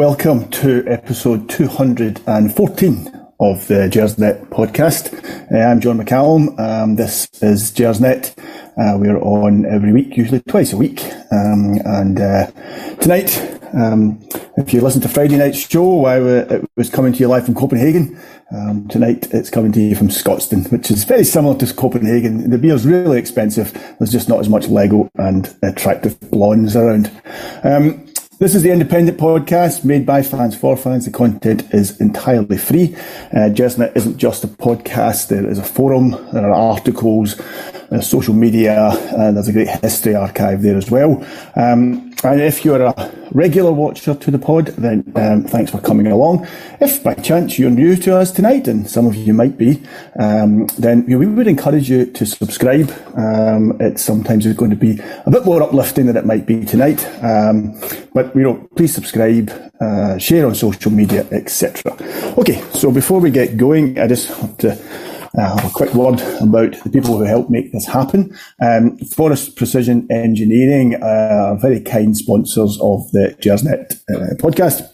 welcome to episode 214 of the Gersnet podcast. Uh, I'm John McCallum. Um, this is Gersnet. Uh, we're on every week, usually twice a week. Um, and uh, tonight, um, if you listen to Friday night's show, I, it was coming to you live from Copenhagen. Um, tonight it's coming to you from Scotstoun, which is very similar to Copenhagen. The beer's really expensive. There's just not as much Lego and attractive blondes around. This is the independent podcast made by fans for fans. The content is entirely free. Uh, Gersnet isn't just a podcast. There is a forum. There are articles, uh, social media, and there's a great history archive there as well. Um, and if you're a regular watcher to the pod, then um, thanks for coming along. If by chance you're new to us tonight, and some of you might be, um, then we would encourage you to subscribe. Um, it sometimes is going to be a bit more uplifting than it might be tonight. Um, but you know, please subscribe, uh, share on social media, etc. Okay, so before we get going, I just want to uh, a quick word about the people who helped make this happen. Um, Forest Precision Engineering uh, are very kind sponsors of the Gersnet uh, podcast.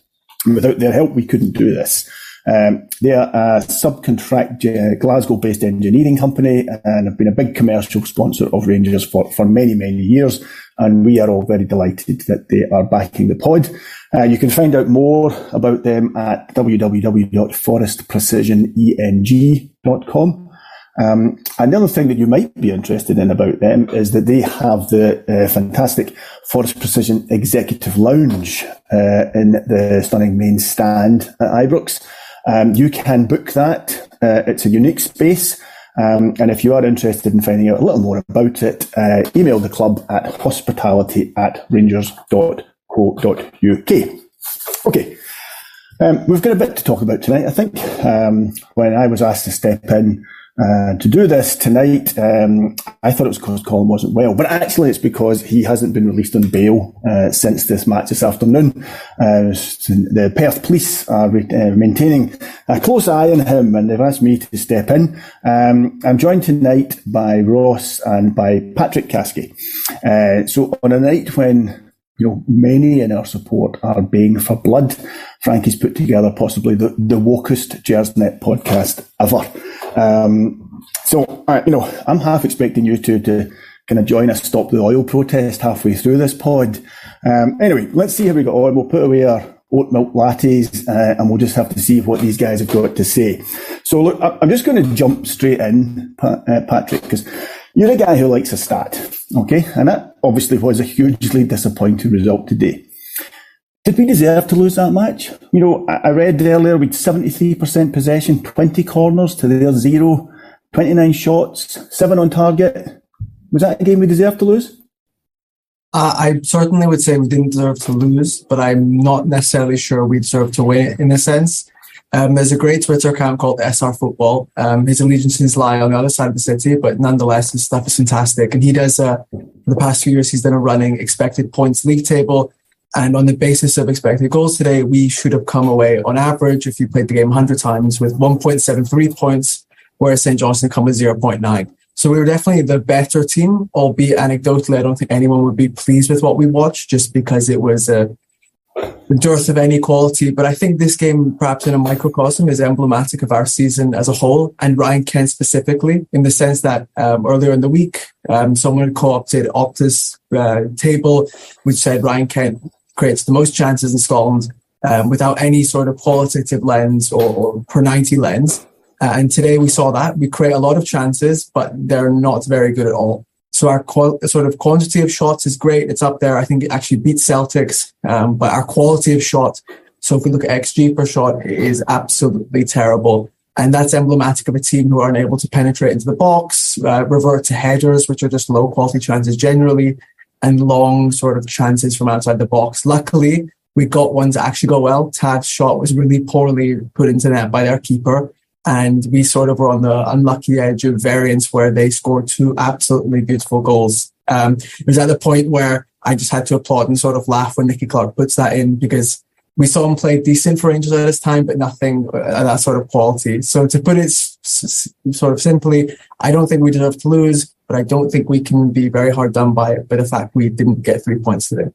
Without their help, we couldn't do this. Um, they are a subcontract uh, Glasgow-based engineering company and have been a big commercial sponsor of Rangers for, for many, many years. And we are all very delighted that they are backing the pod. Uh, you can find out more about them at www.forestprecisioneng.com. Um, and the other thing that you might be interested in about them is that they have the uh, fantastic Forest Precision Executive Lounge uh, in the stunning main stand at Ibrox. Um, you can book that. Uh, it's a unique space. Um, and if you are interested in finding out a little more about it, uh, email the club at hospitality at rangers.co.uk. Okay. Um, we've got a bit to talk about tonight. I think um, when I was asked to step in, uh, to do this tonight, um, I thought it was because Colin wasn't well, but actually it's because he hasn't been released on bail uh, since this match this afternoon. Uh, the Perth police are re- uh, maintaining a close eye on him, and they've asked me to step in. Um, I'm joined tonight by Ross and by Patrick Caskey. Uh, so on a night when you know, many in our support are baying for blood. Frankie's put together possibly the, the wokest Gersnet podcast ever. Um, so, uh, you know, I'm half expecting you two to kind of join us, stop the oil protest halfway through this pod. Um, anyway, let's see how we got on. We'll put away our oat milk lattes uh, and we'll just have to see what these guys have got to say. So, look, I'm just going to jump straight in, uh, Patrick, because you're a guy who likes a stat, okay? And that obviously was a hugely disappointing result today. Did we deserve to lose that match? You know, I read earlier we'd 73% possession, 20 corners to their zero, 29 shots, seven on target. Was that a game we deserved to lose? Uh, I certainly would say we didn't deserve to lose, but I'm not necessarily sure we deserved to win in a sense. Um, there's a great Twitter account called SR Football. Um, his allegiances lie on the other side of the city, but nonetheless, his stuff is fantastic. And he does, uh, for the past few years, he's done a running expected points league table and on the basis of expected goals today, we should have come away on average, if you played the game 100 times, with 1.73 points, whereas St. Johnstone come with 0.9. So we were definitely the better team, albeit anecdotally, I don't think anyone would be pleased with what we watched just because it was a dearth of any quality. But I think this game, perhaps in a microcosm, is emblematic of our season as a whole and Ryan Kent specifically, in the sense that um, earlier in the week, um, someone co-opted Opta's uh, table, which said Ryan Kent creates the most chances in Scotland um, without any sort of qualitative lens or, or per 90 lens. Uh, and today we saw that we create a lot of chances, but they're not very good at all. So our qual- sort of quantity of shots is great. It's up there. I think it actually beats Celtics, um, but our quality of shot. So if we look at XG per shot, it is absolutely terrible. And that's emblematic of a team who aren't able to penetrate into the box, uh, revert to headers, which are just low quality chances generally, and long sort of chances from outside the box. Luckily, we got ones to actually go well. Tav's shot was really poorly put into net by their keeper. And we sort of were on the unlucky edge of variance where they scored two absolutely beautiful goals. Um, it was at the point where I just had to applaud and sort of laugh when Nicky Clark puts that in because we saw him play decent for Rangers at this time, but nothing at that sort of quality. So to put it sort of simply, I don't think we deserve to lose but I don't think we can be very hard done by it by the fact we didn't get three points today.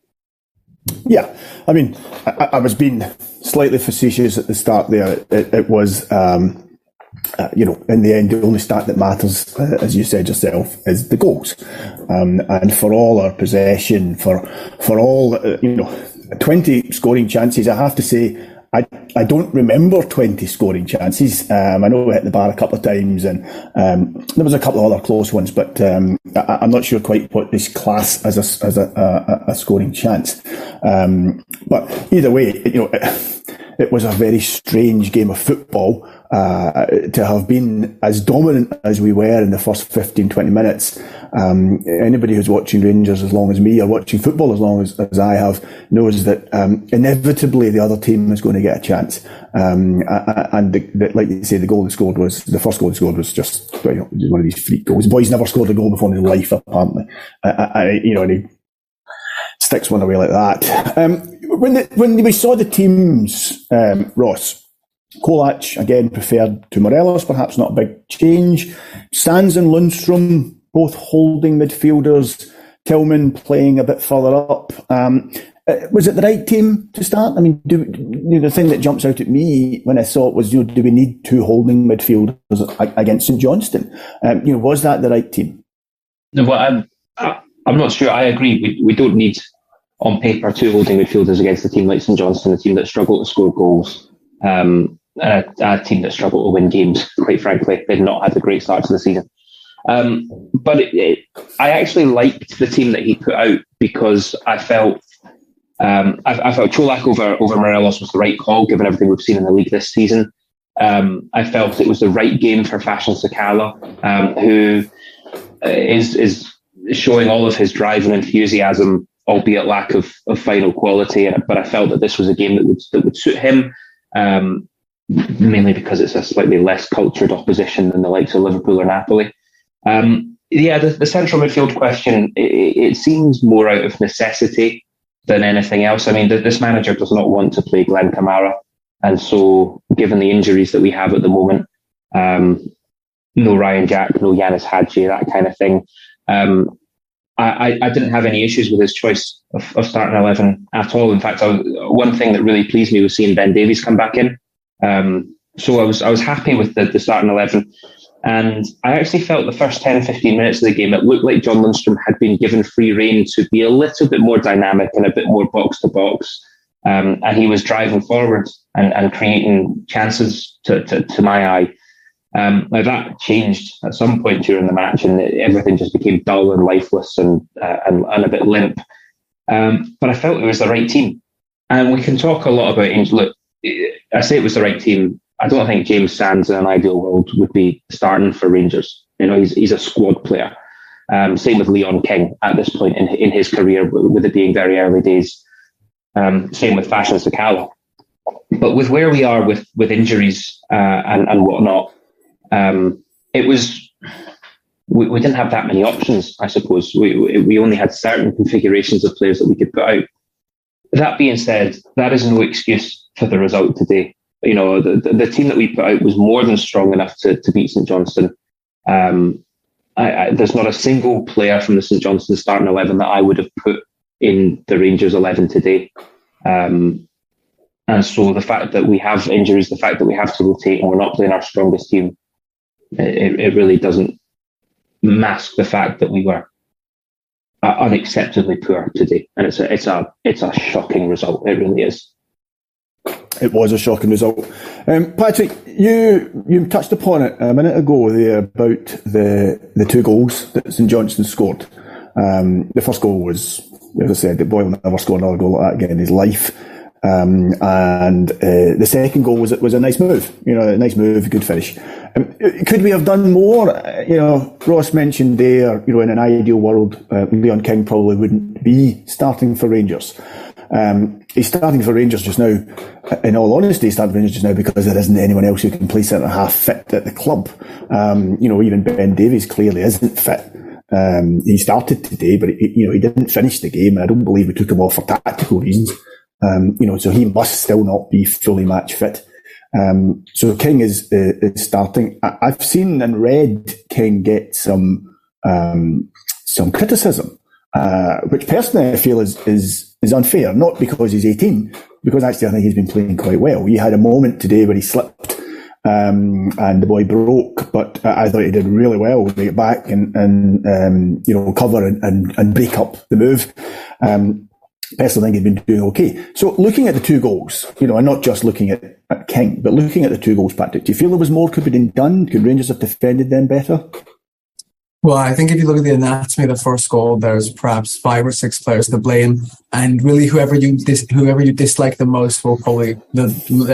Yeah, I mean, I, I, was being slightly facetious at the start there. It, it was, um, uh, you know, in the end, the only stat that matters, uh, as you said yourself, is the goals. Um, and for all our possession, for for all, uh, you know, 20 scoring chances, I have to say, I, I don't remember 20 scoring chances. Um, I know we hit the bar a couple of times and um, there was a couple of other close ones, but um, I, am not sure quite what this class as a, as a, a, a scoring chance. Um, but either way, you know, it, it was a very strange game of football. Uh, to have been as dominant as we were in the first 15, 20 minutes. Um, anybody who's watching Rangers as long as me or watching football as long as, as I have knows that um, inevitably the other team is going to get a chance. Um, and the, the, like you say, the goal they scored was, the first goal they scored was just you know, one of these freak goals. Boys never scored a goal before in their life, apparently. I, I, you know, and he sticks one away like that. Um, when, the, when we saw the teams, um, Ross, Čolak, again, preferred to Morelos, perhaps not a big change. Sands and Lundstram, both holding midfielders. Tillman playing a bit further up. Um, uh, was it the right team to start? I mean, do, you know, the thing that jumps out at me when I saw it was, you know, do we need two holding midfielders against St Johnstone? Um, you know, was that the right team? No, I'm, I'm not sure. I agree. We, we don't need on paper two holding midfielders against a team like St Johnstone, a team that struggled to score goals. Um, a, a, team that struggled to win games, quite frankly. They'd not had a great start to the season. Um, but it, it, I actually liked the team that he put out because I felt um, I, I, felt Čolak over over Morelos was the right call given everything we've seen in the league this season. Um, I felt it was the right game for Fashion Sakala, um, who is is showing all of his drive and enthusiasm, albeit lack of, of final quality. But I felt that this was a game that would that would suit him. Um, mainly because it's a slightly less cultured opposition than the likes of Liverpool or Napoli. Um, yeah, the, the, central midfield question, it, it, seems more out of necessity than anything else. I mean, this manager does not want to play Glenn Kamara. And so, given the injuries that we have at the moment, um, no Ryan Jack, no Ianis Hagi, that kind of thing. Um, I, I, didn't have any issues with his choice of, of starting 11 at all. In fact, was, one thing that really pleased me was seeing Ben Davies come back in. Um, so I was I was happy with the, the starting eleven. And I actually felt the first 10, 15 minutes of the game, it looked like John Lundstram had been given free rein to be a little bit more dynamic and a bit more box to box. Um, and he was driving forward and, and creating chances to, to, to my eye. Um, now that changed at some point during the match, and everything just became dull and lifeless and uh, and, and, a bit limp. Um, but I felt it was the right team, and we can talk a lot about. Look, I say it was the right team. I don't think James Sands in an ideal world would be starting for Rangers. You know, he's he's a squad player. Um, same with Leon King at this point in in his career, with it being very early days. Um, same with Fashion Sakala. But with where we are with with injuries uh, and and whatnot, um, it was we, we, didn't have that many options. I suppose we we only had certain configurations of players that we could put out. That being said, that is no excuse for the result today. You know, the, the, team that we put out was more than strong enough to, to beat St Johnstone. Um, I, I, there's not a single player from the St Johnstone starting 11 that I would have put in the Rangers 11 today. Um, and so the fact that we have injuries, the fact that we have to rotate and we're not playing our strongest team, it, it really doesn't mask the fact that we were unacceptably poor today, and it's a it's a it's a shocking result. It really is. It was a shocking result. Um, Patrick, you you touched upon it a minute ago there about the the two goals that St Johnstone scored. Um, the first goal was, as I said, the boy will never score another goal like that again in his life. Um, and uh, the second goal was was a nice move, you know, a nice move, good finish. Um, could we have done more? Uh, you know, Ross mentioned there, you know, in an ideal world, uh, Leon King probably wouldn't be starting for Rangers. Um, he's starting for Rangers just now. In all honesty, he's starting for Rangers just now because there isn't anyone else who can play centre half fit at the club. Um, you know, even Ben Davies clearly isn't fit. Um, he started today, but he, you know he didn't finish the game, and I don't believe we took him off for tactical reasons. Um, you know, so he must still not be fully match fit. Um, so King is, is starting. I, have seen and read King get some um, some criticism, uh, which personally I feel is is is unfair, not because he's 18, because actually I think he's been playing quite well. He had a moment today where he slipped um, and the boy broke, but I thought he did really well to get back and, and um, you know, cover and, and, and break up the move. Um, personally think he's been doing okay. So looking at the two goals, you know, and not just looking at, at King, but looking at the two goals, Patrick, do you feel there was more could be done? Could Rangers have defended them better? Well, I think if you look at the anatomy of the first goal, there's perhaps five or six players to blame, and really whoever you dis- whoever you dislike the most will probably the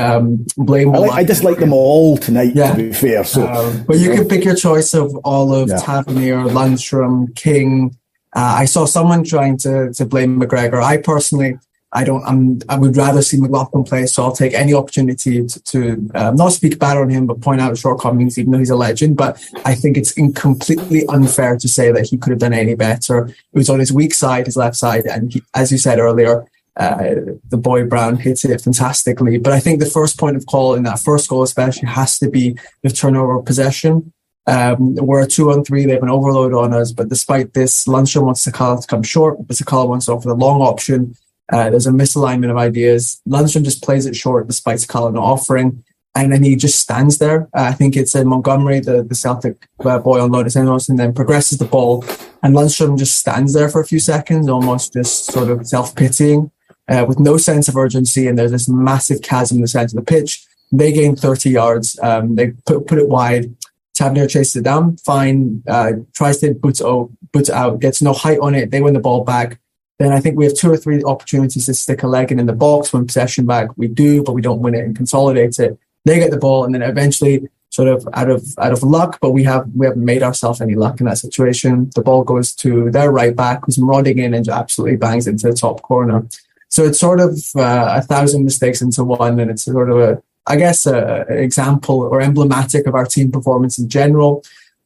um, blame. I, like, I dislike them all tonight. Yeah. to be fair. So, um, but you can pick your choice of Olive, yeah. Tavernier, Lundstram, King. Uh, I saw someone trying to to blame McGregor. I personally I don't. I'm. I would rather see McLaughlin play, so I'll take any opportunity to, to um, not speak bad on him, but point out shortcomings, even though he's a legend. But I think it's completely unfair to say that he could have done any better. It was on his weak side, his left side, and he, as you said earlier, uh, the boy Brown hits it fantastically. But I think the first point of call in that first goal, especially, has to be the turnover of possession. Um, we're a two on three. They have an overload on us, but despite this, Lundstram wants Sakala to come short, but Sakala wants to offer the long option. Uh, there's a misalignment of ideas. Lundstram just plays it short despite Sakala not offering. And then he just stands there. Uh, I think it's in Montgomery, the, the Celtic uh, boy on loan, and then progresses the ball. And Lundstram just stands there for a few seconds, almost just sort of self pitying, uh, with no sense of urgency. And there's this massive chasm in the center of the pitch. They gain 30 yards. Um, they put, put it wide. Tavernier chases it down, fine, uh, tries to boot it, boot it out, gets no height on it. They win the ball back then I think we have two or three opportunities to stick a leg in, in the box win possession back. We do, but we don't win it and consolidate it. They get the ball, and then eventually, sort of out of out of luck, but we have we haven't made ourselves any luck in that situation. The ball goes to their right back, who's marauding in and absolutely bangs into the top corner. So it's sort of uh, a thousand mistakes into one, and it's sort of a, I guess, an example or emblematic of our team performance in general.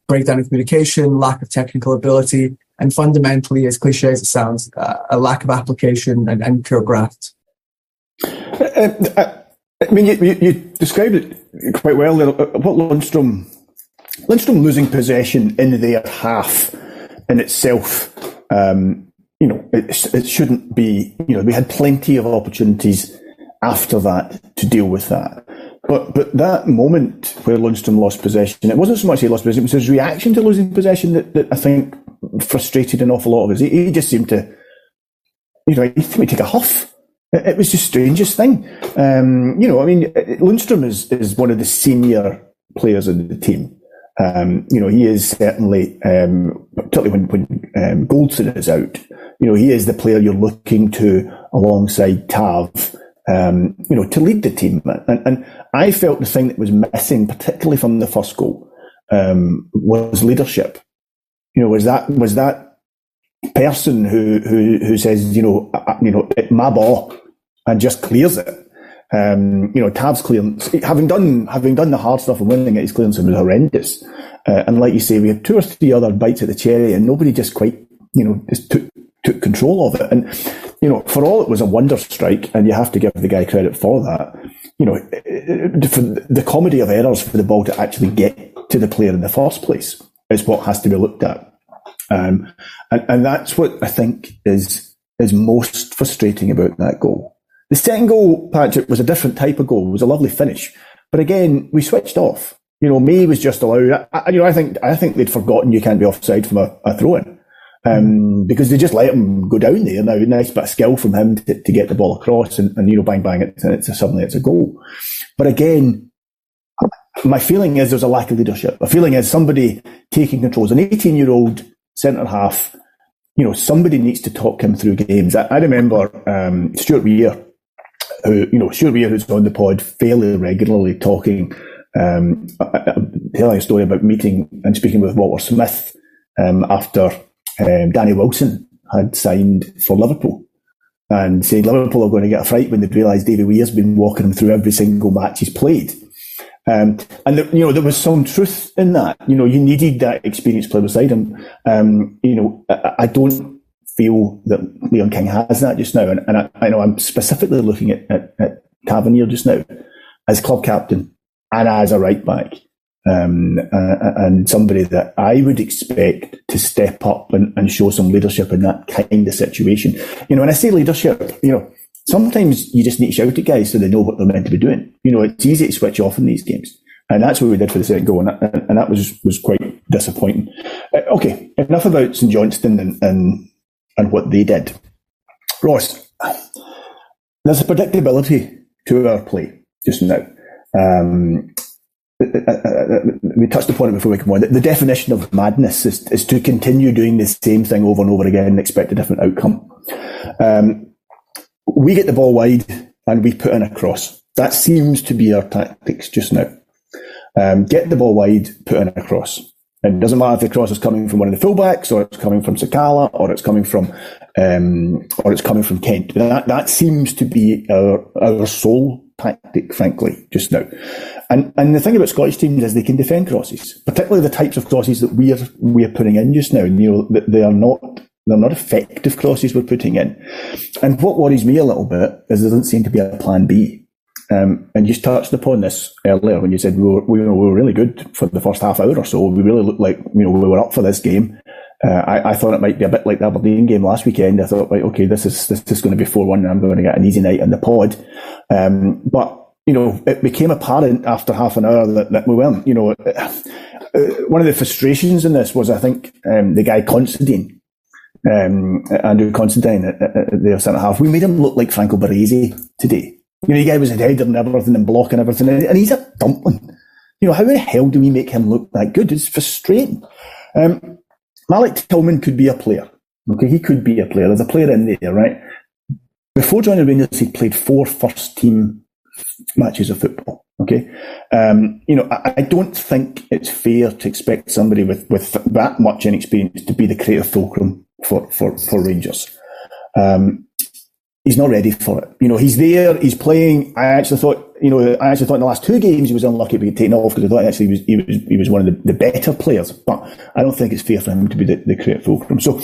Breakdown in communication, lack of technical ability, and fundamentally, as cliche as it sounds, uh, a lack of application and, and pure graft. Uh, uh, I mean, you, you, you, described it quite well there. Uh, what Lundstram, Lundstram losing possession in their half in itself, um, you know, it, it shouldn't be, you know, we had plenty of opportunities after that to deal with that. But but that moment where Lundstram lost possession, it wasn't so much he lost possession, it was his reaction to losing possession that, that I think frustrated an awful lot of us. He, he just seemed to, you know, he seemed to take a huff. It, it was the strangest thing. Um, you know, I mean, Lundstram is, is one of the senior players in the team. Um, you know, he is certainly, um, particularly when, when um, Goldson is out, you know, he is the player you're looking to alongside Tav, um, you know, to lead the team. And, and I felt the thing that was missing, particularly from the first goal, um, was leadership you know, was that was that person who who who says, you know, uh, you know, my ball, and just clears it. Um, you know, Tav's clearance, having done having done the hard stuff and winning it, his clearance was horrendous. Uh, and like you say, we had two or three other bites at the cherry, and nobody just quite, you know, just took took control of it. And you know, for all it was a wonder strike, and you have to give the guy credit for that. You know, for the comedy of errors for the ball to actually get to the player in the first place is what has to be looked at. Um, and, and that's what I think is, is most frustrating about that goal. The second goal, Patrick, was a different type of goal. It was a lovely finish. But again, we switched off. You know, May was just allowed. I, you know, I think I think they'd forgotten you can't be offside from a, a throw in um, because they just let him go down there. Now, nice bit of skill from him to, to get the ball across, and, and you know, bang bang, it's, it's a, suddenly it's a goal. But again, my feeling is there's a lack of leadership. A feeling is somebody taking control. As an 18 year old centre half, you know, somebody needs to talk him through games. I, I remember um, Stuart Weir, who, you know, Stuart Weir, who's on the pod fairly regularly talking, um, telling a story about meeting and speaking with Walter Smith um, after um, Danny Wilson had signed for Liverpool and saying Liverpool are going to get a fright when they realise David Weir's been walking them through every single match he's played. Um, and the, you know there was some truth in that. You know, you needed that experienced player beside him. Um, you know, I, I, don't feel that Leon King has that just now, and, and I, I, know I'm specifically looking at, at, at Tavernier just now as club captain and as a right back. Um, uh, and somebody that I would expect to step up and, and show some leadership in that kind of situation. You know, when I say leadership, you know, sometimes you just need to shout at guys so they know what they're meant to be doing. You know, it's easy to switch off in these games. And that's what we did for the second goal, and that, and that was was quite disappointing. Uh, okay, enough about St Johnstone and, and and what they did. Ross, there's a predictability to our play just now. Um, we touched upon it before we come on. The definition of madness is, is to continue doing the same thing over and over again and expect a different outcome. Um, we get the ball wide and we put in a cross. That seems to be our tactics just now. Um, get the ball wide, put in a cross. And it doesn't matter if the cross is coming from one of the fullbacks, or it's coming from Sakala, or it's coming from, um, or it's coming from Kent. That that seems to be our our sole tactic, frankly, just now. And and the thing about Scottish teams is they can defend crosses, particularly the types of crosses that we are we are putting in just now. You know, they are not they're not effective crosses we're putting in. And what worries me a little bit is there doesn't seem to be a plan B. Um, and you touched upon this earlier when you said we were, we were really good for the first half hour or so. We really looked like you know we were up for this game. Uh, I, I, thought it might be a bit like the Aberdeen game last weekend. I thought, right, okay, this is this, this is going to be four one. And I'm going to get an easy night in the pod. Um, but you know, it became apparent after half an hour that, that we weren't. You know, uh, one of the frustrations in this was, I think, um, the guy Considine, um, Andrew Considine at, at, at centre half. We made him look like Franco Baresi today. You know, the guy was a header and everything and blocking everything, and he's a dumpling. You know, how the hell do we make him look that good? It's frustrating. Um, Malik Tillman could be a player. Okay, he could be a player. There's a player in there, right? Before joining Rangers, he played four first team matches of football. Okay, um, you know, I, I, don't think it's fair to expect somebody with, with that much inexperience to be the creative fulcrum for for, for Rangers. Um, he's not ready for it. You know, he's there, he's playing. I actually thought, you know, I actually thought in the last two games he was unlucky to be taken off because I thought actually he was he was he was one of the, the better players. But I don't think it's fair for him to be the, the creative fulcrum. So,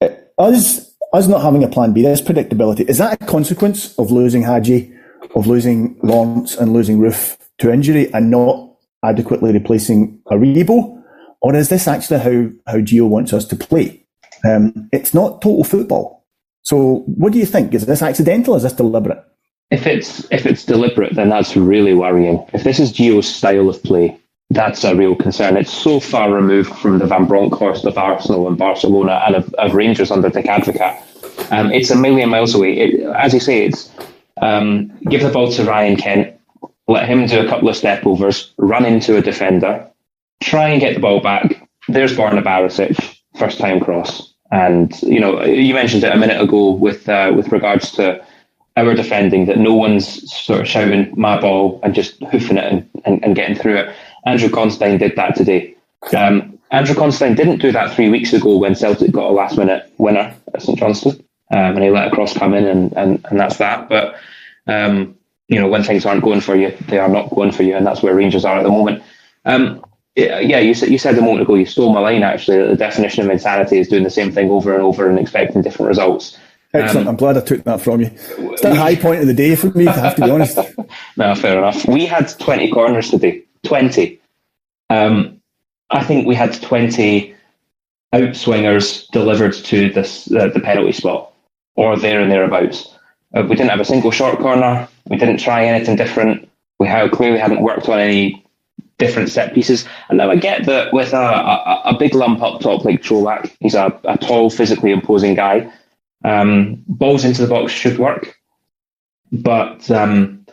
uh, us us not having a plan B, this predictability is that a consequence of losing Hagi? Of losing Lawrence and losing Roofe to injury and not adequately replacing Aribo? Or is this actually how, how Gio wants us to play? Um, it's not total football. So what do you think? Is this accidental? Is this deliberate? If it's if it's deliberate, then that's really worrying. If this is Gio's style of play, that's a real concern. It's so far removed from the Van Bronckhorst of Arsenal and Barcelona and of, of Rangers under Dick Advocaat. Um, it's a million miles away. It, as you say, it's um, give the ball to Ryan Kent, let him do a couple of step overs, run into a defender, try and get the ball back. There's Borna Barisic, first time cross. And, you know, you mentioned it a minute ago with, uh, with regards to our defending that no one's sort of shouting my ball and just hoofing it and, and, and getting through it. Andrew Considine did that today. Um, Andrew Considine didn't do that three weeks ago when Celtic got a last minute winner at St Johnstone um, and he let a cross come in, and, and, and that's that. But um, you know, when things aren't going for you, they are not going for you, and that's where Rangers are at the moment. Um, yeah, you said you said a moment ago. You stole my line. Actually, the definition of insanity is doing the same thing over and over and expecting different results. Excellent. Um, I'm glad I took that from you. It's the high point of the day for me. I have to be honest. no, fair enough. We had 20 corners today. 20. Um, I think we had 20 outswingers delivered to this uh, the penalty spot or there and thereabouts. Uh, we didn't have a single short corner. We didn't try anything different. We had, clearly hadn't worked on any different set pieces. And now I get that with a, a, a big lump up top like Čolak, he's a, a tall, physically imposing guy. Um, balls into the box should work. But um,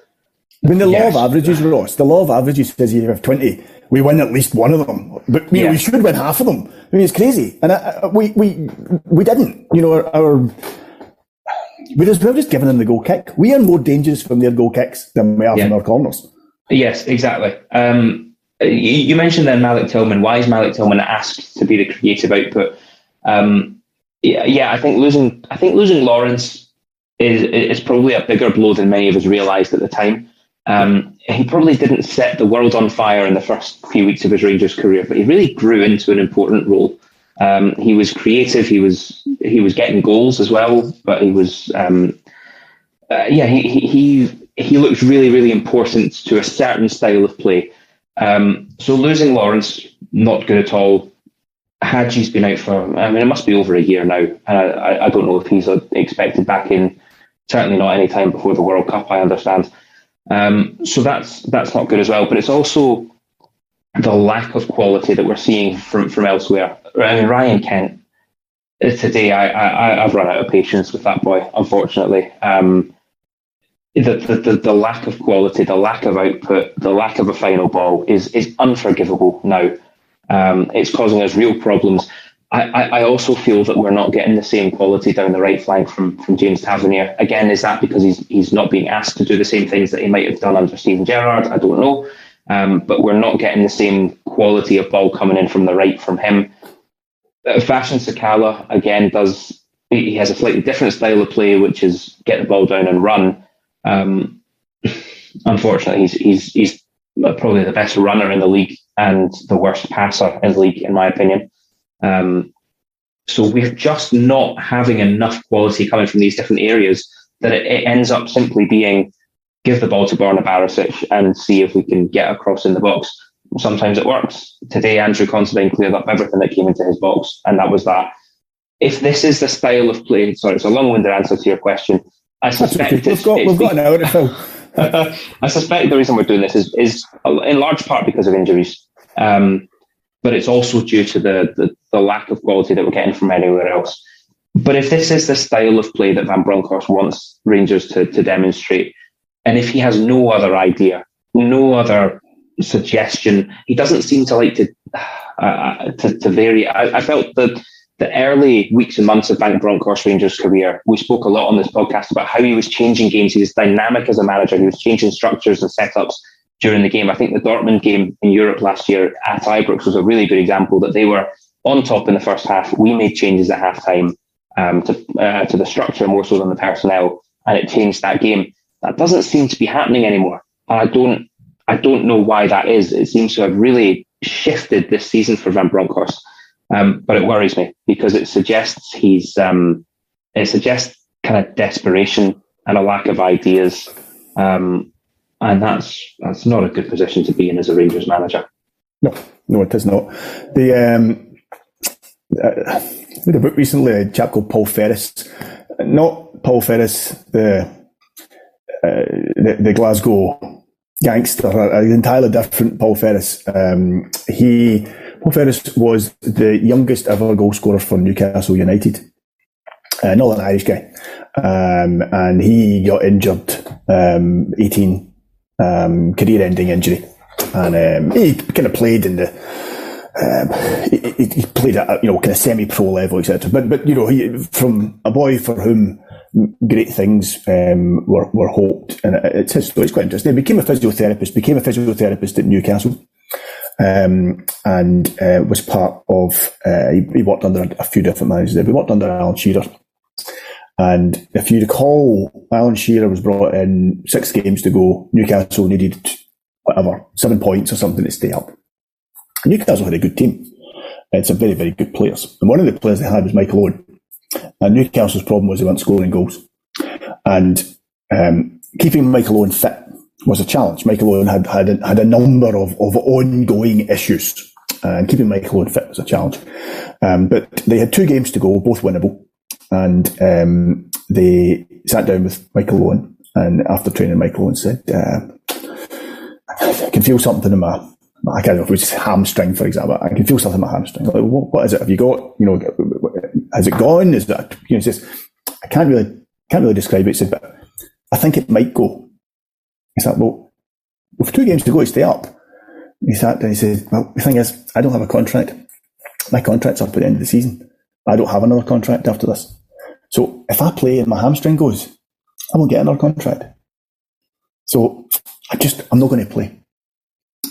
I mean, the yes. law of averages, Ross, the law of averages says you have 20, we win at least one of them. But you know, we should win half of them. I mean, it's crazy. And I, I, we, we, we didn't. You know, our, our we just, we're just giving them the goal kick. We are more dangerous from their goal kicks than we are yeah. from our corners. Yes, exactly. Um, you, you, mentioned then Malik Tillman. Why is Malik Tillman asked to be the creative output? Um, yeah, yeah, I think losing I think losing Lawrence is is probably a bigger blow than many of us realised at the time. Um, he probably didn't set the world on fire in the first few weeks of his Rangers career, but he really grew into an important role. Um, he was creative. He was he was getting goals as well, but he was um, uh, yeah he, he he looked really really important to a certain style of play. Um, so losing Lawrence, not good at all. Hagi's been out for, I mean, it must be over a year now. And I, I don't know if he's expected back in, certainly not any time before the World Cup, I understand. Um, so that's that's not good as well. But it's also the lack of quality that we're seeing from, from elsewhere. I mean, Ryan Kent, today I, I, I've run out of patience with that boy, unfortunately. Um, the, the, the, lack of quality, the lack of output, the lack of a final ball is, is unforgivable now. Um, it's causing us real problems. I, I, I, also feel that we're not getting the same quality down the right flank from, from James Tavernier. Again, is that because he's he's not being asked to do the same things that he might have done under Steven Gerrard? I don't know. Um, but we're not getting the same quality of ball coming in from the right from him. Fashion Sakala, again, does he has a slightly different style of play, which is get the ball down and run. Um, unfortunately, he's, he's, he's probably the best runner in the league and the worst passer in the league, in my opinion. Um, so we're just not having enough quality coming from these different areas that it, it ends up simply being give the ball to Borna Barisic and see if we can get across in the box. Sometimes it works. Today, Andrew Considine cleared up everything that came into his box, and that was that. If this is the style of play, sorry, it's a long-winded answer to your question. I suspect okay. we've, got, we've got an hour to fill. I suspect the reason we're doing this is, is in large part because of injuries, um, but it's also due to the, the, the lack of quality that we're getting from anywhere else. But if this is the style of play that Van Bronckhorst wants Rangers to, to demonstrate, and if he has no other idea, no other suggestion, he doesn't seem to like to uh, to, to, vary. I, I, felt that the early weeks and months of Van Bronckhorst Rangers' career, we spoke a lot on this podcast about how he was changing games. He was dynamic as a manager. He was changing structures and setups during the game. I think the Dortmund game in Europe last year at Ibrox was a really good example that they were on top in the first half. We made changes at halftime um, to uh, to the structure more so than the personnel, and it changed that game. That doesn't seem to be happening anymore. I don't, I don't know why that is. It seems to have really shifted this season for Van Bronckhorst. Um, but it worries me because it suggests he's, um, it suggests kind of desperation and a lack of ideas. Um, and that's, that's not a good position to be in as a Rangers manager. No, no, it is not. The, um, uh, read a book recently, a chap called Paul Ferris. Not Paul Ferris, the uh, the, the, Glasgow gangster, an entirely different Paul Ferris. Um, he Paul Ferris was the youngest ever goal scorer for Newcastle United. Uh, not an Irish guy, um, and he got injured, um, 18, um, career-ending injury, and um, he kind of played in the um, he, he, played at you know kind of semi-pro level, etc. But but you know he from a boy for whom great things um, were, were hoped. And it's his story. It's quite interesting. He became a physiotherapist, became a physiotherapist at Newcastle. Um, and uh, was part of, uh, he, he, worked under a few different managers there. He worked under Alan Shearer. And if you recall, Alan Shearer was brought in six games to go. Newcastle needed whatever, seven points or something to stay up. Newcastle had a good team. It's a very, very good players. And one of the players they had was Michael Owen. And Newcastle's problem was they weren't scoring goals. And um, keeping Michael Owen fit was a challenge. Michael Owen had had a, had a number of, of ongoing issues, and keeping Michael Owen fit was a challenge. Um, but they had two games to go, both winnable, and um, they sat down with Michael Owen, and after training, Michael Owen said, uh, "I can feel something in my." I can't know if it was hamstring, for example. I can feel something in my hamstring. Like, what, what is it? Have you got, you know, has it gone? Is that you know? Just I can't really can't really describe it. Said, but I think it might go. He said, well, with two games to go stay up. He sat down. He said, well, the thing is, I don't have a contract. My contract's up at the end of the season. I don't have another contract after this. So if I play and my hamstring goes, I won't get another contract. So I just I'm not going to play.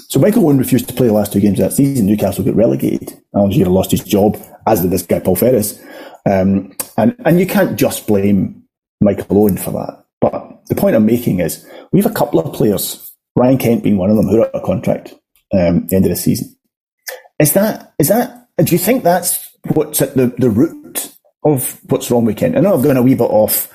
So Michael Owen refused to play the last two games of that season. Newcastle got relegated. Alan Shearer lost his job, as did this guy Paul Ferris. Um, and and you can't just blame Michael Owen for that. But the point I'm making is we have a couple of players, Ryan Kent being one of them, who are out of contract um, the end of the season. Is that is that? Do you think that's what's at the, the root of what's wrong with Kent? I know I've gone a wee bit off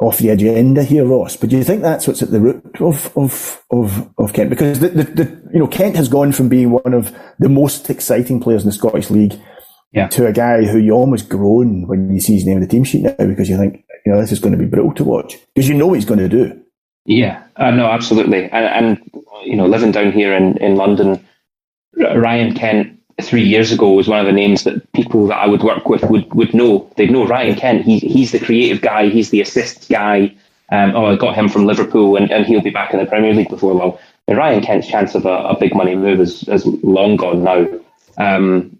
off the agenda here, Ross. But do you think that's what's at the root of of of, of Kent? Because the, the, the, you know Kent has gone from being one of the most exciting players in the Scottish League yeah. to a guy who you almost groan when you see his name on the team sheet now because you think you know this is going to be brutal to watch because you know what he's going to do. Yeah, uh, no, absolutely, and, and you know living down here in in London, Ryan Kent three years ago was one of the names that people that I would work with would, would know. They'd know Ryan Kent. He, he's the creative guy. He's the assist guy. Um, oh, I got him from Liverpool, and, and he'll be back in the Premier League before long. And Ryan Kent's chance of a, a big money move is, is long gone now. Um,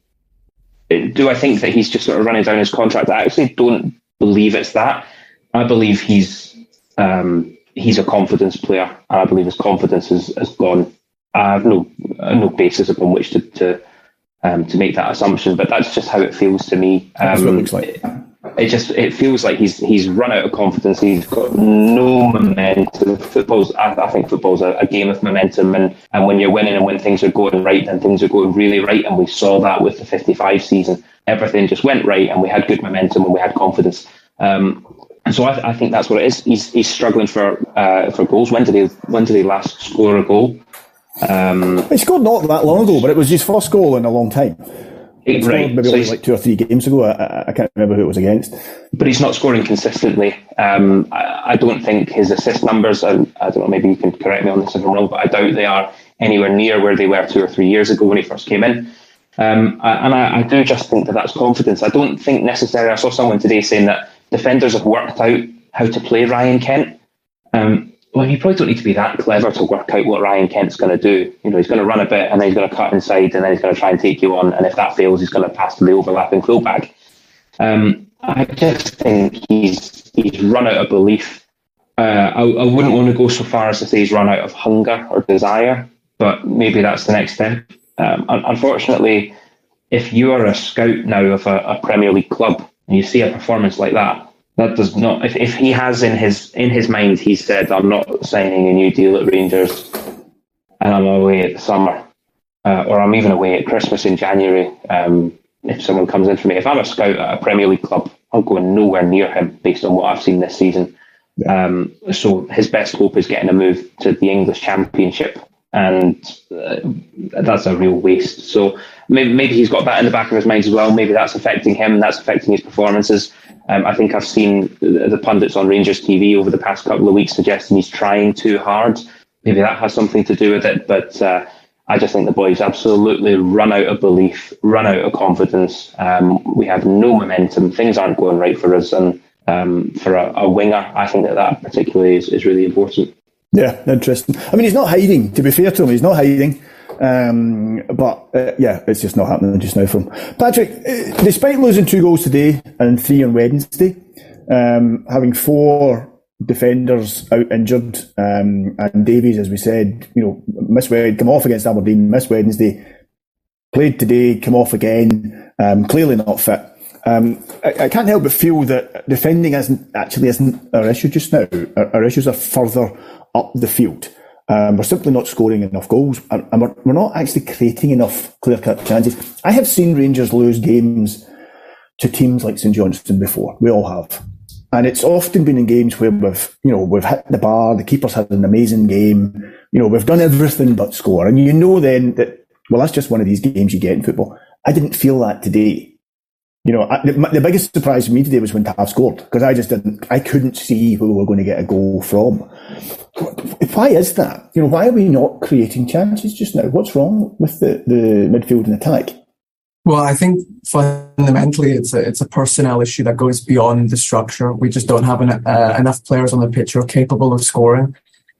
do I think that he's just sort of running down his contract? I actually don't believe it's that. I believe he's um, he's a confidence player, and I believe his confidence has, has gone. I have no no basis upon which to, to um, to make that assumption, but that's just how it feels to me. Um, looks like. It, just it feels like he's he's run out of confidence. He's got no momentum. Football's I, I think football's a, a, game of momentum, and, and when you're winning and when things are going right, then things are going really right. And we saw that with the 55 season. Everything just went right, and we had good momentum and we had confidence. Um, so I, I, think that's what it is. He's he's struggling for uh, for goals. When did he when did he last score a goal? Um, he scored not that long ago, but it was his first goal in a long time. It, right. Maybe so like two or three games ago. I, I, can't remember who it was against. But he's not scoring consistently. Um, I, I, don't think his assist numbers, I, I, don't know, maybe you can correct me on this if I'm wrong, but I doubt they are anywhere near where they were two or three years ago when he first came in. Um, and I, do just think that that's confidence. I don't think necessarily, I saw someone today saying that defenders have worked out how to play Ryan Kent. Um, well, you probably don't need to be that clever to work out what Ryan Kent's going to do. You know, he's going to run a bit and then he's going to cut inside and then he's going to try and take you on. And if that fails, he's going to pass to the overlapping fullback. Um, I just think he's he's run out of belief. Uh, I, I wouldn't want to go so far as to say he's run out of hunger or desire, but maybe that's the next step. Um, unfortunately, if you are a scout now of a, a Premier League club and you see a performance like that, that does not. If, if he has in his in his mind, he said, "I'm not signing a new deal at Rangers, and I'm away at the summer, uh, or I'm even away at Christmas in January." Um, if someone comes in for me, if I'm a scout at a Premier League club, I'm going nowhere near him based on what I've seen this season. Yeah. Um, so his best hope is getting a move to the English Championship, and uh, that's a real waste. So maybe, maybe he's got that in the back of his mind as well. Maybe that's affecting him. And that's affecting his performances. Um, I think I've seen the pundits on Rangers TV over the past couple of weeks suggesting he's trying too hard. Maybe that has something to do with it, but uh, I just think the boys absolutely run out of belief, run out of confidence. Um, we have no momentum. Things aren't going right for us, and um, for a, a, winger, I think that that particularly is, is really important. Yeah, interesting. I mean, he's not hiding. To be fair to him, he's not hiding. Um, but uh, yeah, it's just not happening just now from Patrick. Uh, despite losing two goals today and three on Wednesday, um, having four defenders out injured, um, and Davies, as we said, you know, miss Wednesday, come off against Aberdeen, miss Wednesday, played today, come off again, um, clearly not fit. Um, I, I, can't help but feel that defending isn't actually isn't our issue just now. Our, our issues are further up the field. Um, we're simply not scoring enough goals, and, and we're, we're, not actually creating enough clear-cut chances. I have seen Rangers lose games to teams like St Johnstone before. We all have, and it's often been in games where we've, you know, we've hit the bar. The keeper's had an amazing game. You know, we've done everything but score, and you know then that well, that's just one of these games you get in football. I didn't feel that today. You know, the, the, biggest surprise for me today was when Tav scored because I just didn't, I couldn't see who we were going to get a goal from. Why is that? You know, why are we not creating chances just now? What's wrong with the, the midfield and attack? Well, I think fundamentally it's a it's a personnel issue that goes beyond the structure. We just don't have an, uh, enough players on the pitch who are capable of scoring.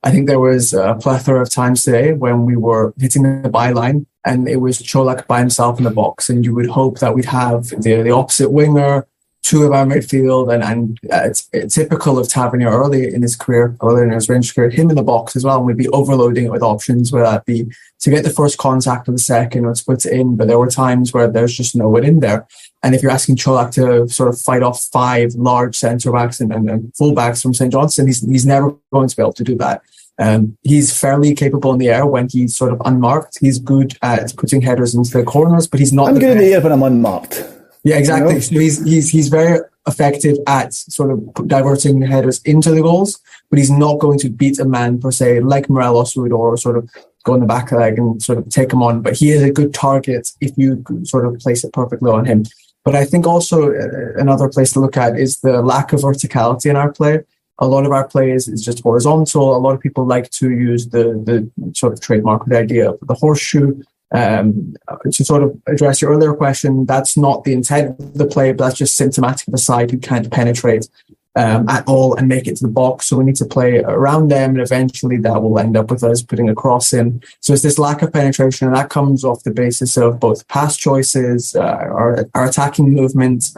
I think there was a plethora of times today when we were hitting the byline and it was Colak by himself in the box, and you would hope that we'd have the, the opposite winger, two of our midfield, and, and uh, it's, it's, typical of Tavernier early in his career, early in his Rangers career, him in the box as well, and we'd be overloading it with options, whether that be to get the first contact or the second or it in, but there were times where there's just no one in there. And if you're asking Colak to sort of fight off five large centre backs and, and, and full backs from St. Johnstone, he's, he's never going to be able to do that. Um, he's fairly capable in the air when he's sort of unmarked. He's good at putting headers into the corners, but he's not. I'm good in the air when I'm unmarked. Yeah, exactly. You know? So he's he's he's very effective at sort of diverting headers into the goals, but he's not going to beat a man per se like Morelos would, or sort of go on the back leg and sort of take him on. But he is a good target if you sort of place it perfectly on him. But I think also uh, another place to look at is the lack of verticality in our play. A lot of our play is, just horizontal. A lot of people like to use the the sort of trademark the idea of the horseshoe um, to sort of address your earlier question, that's not the intent of the play, but that's just symptomatic of a side who can't penetrate um, at all and make it to the box. So we need to play around them, and eventually that will end up with us putting a cross in. So it's this lack of penetration, and that comes off the basis of both pass choices, uh, our, our attacking movement,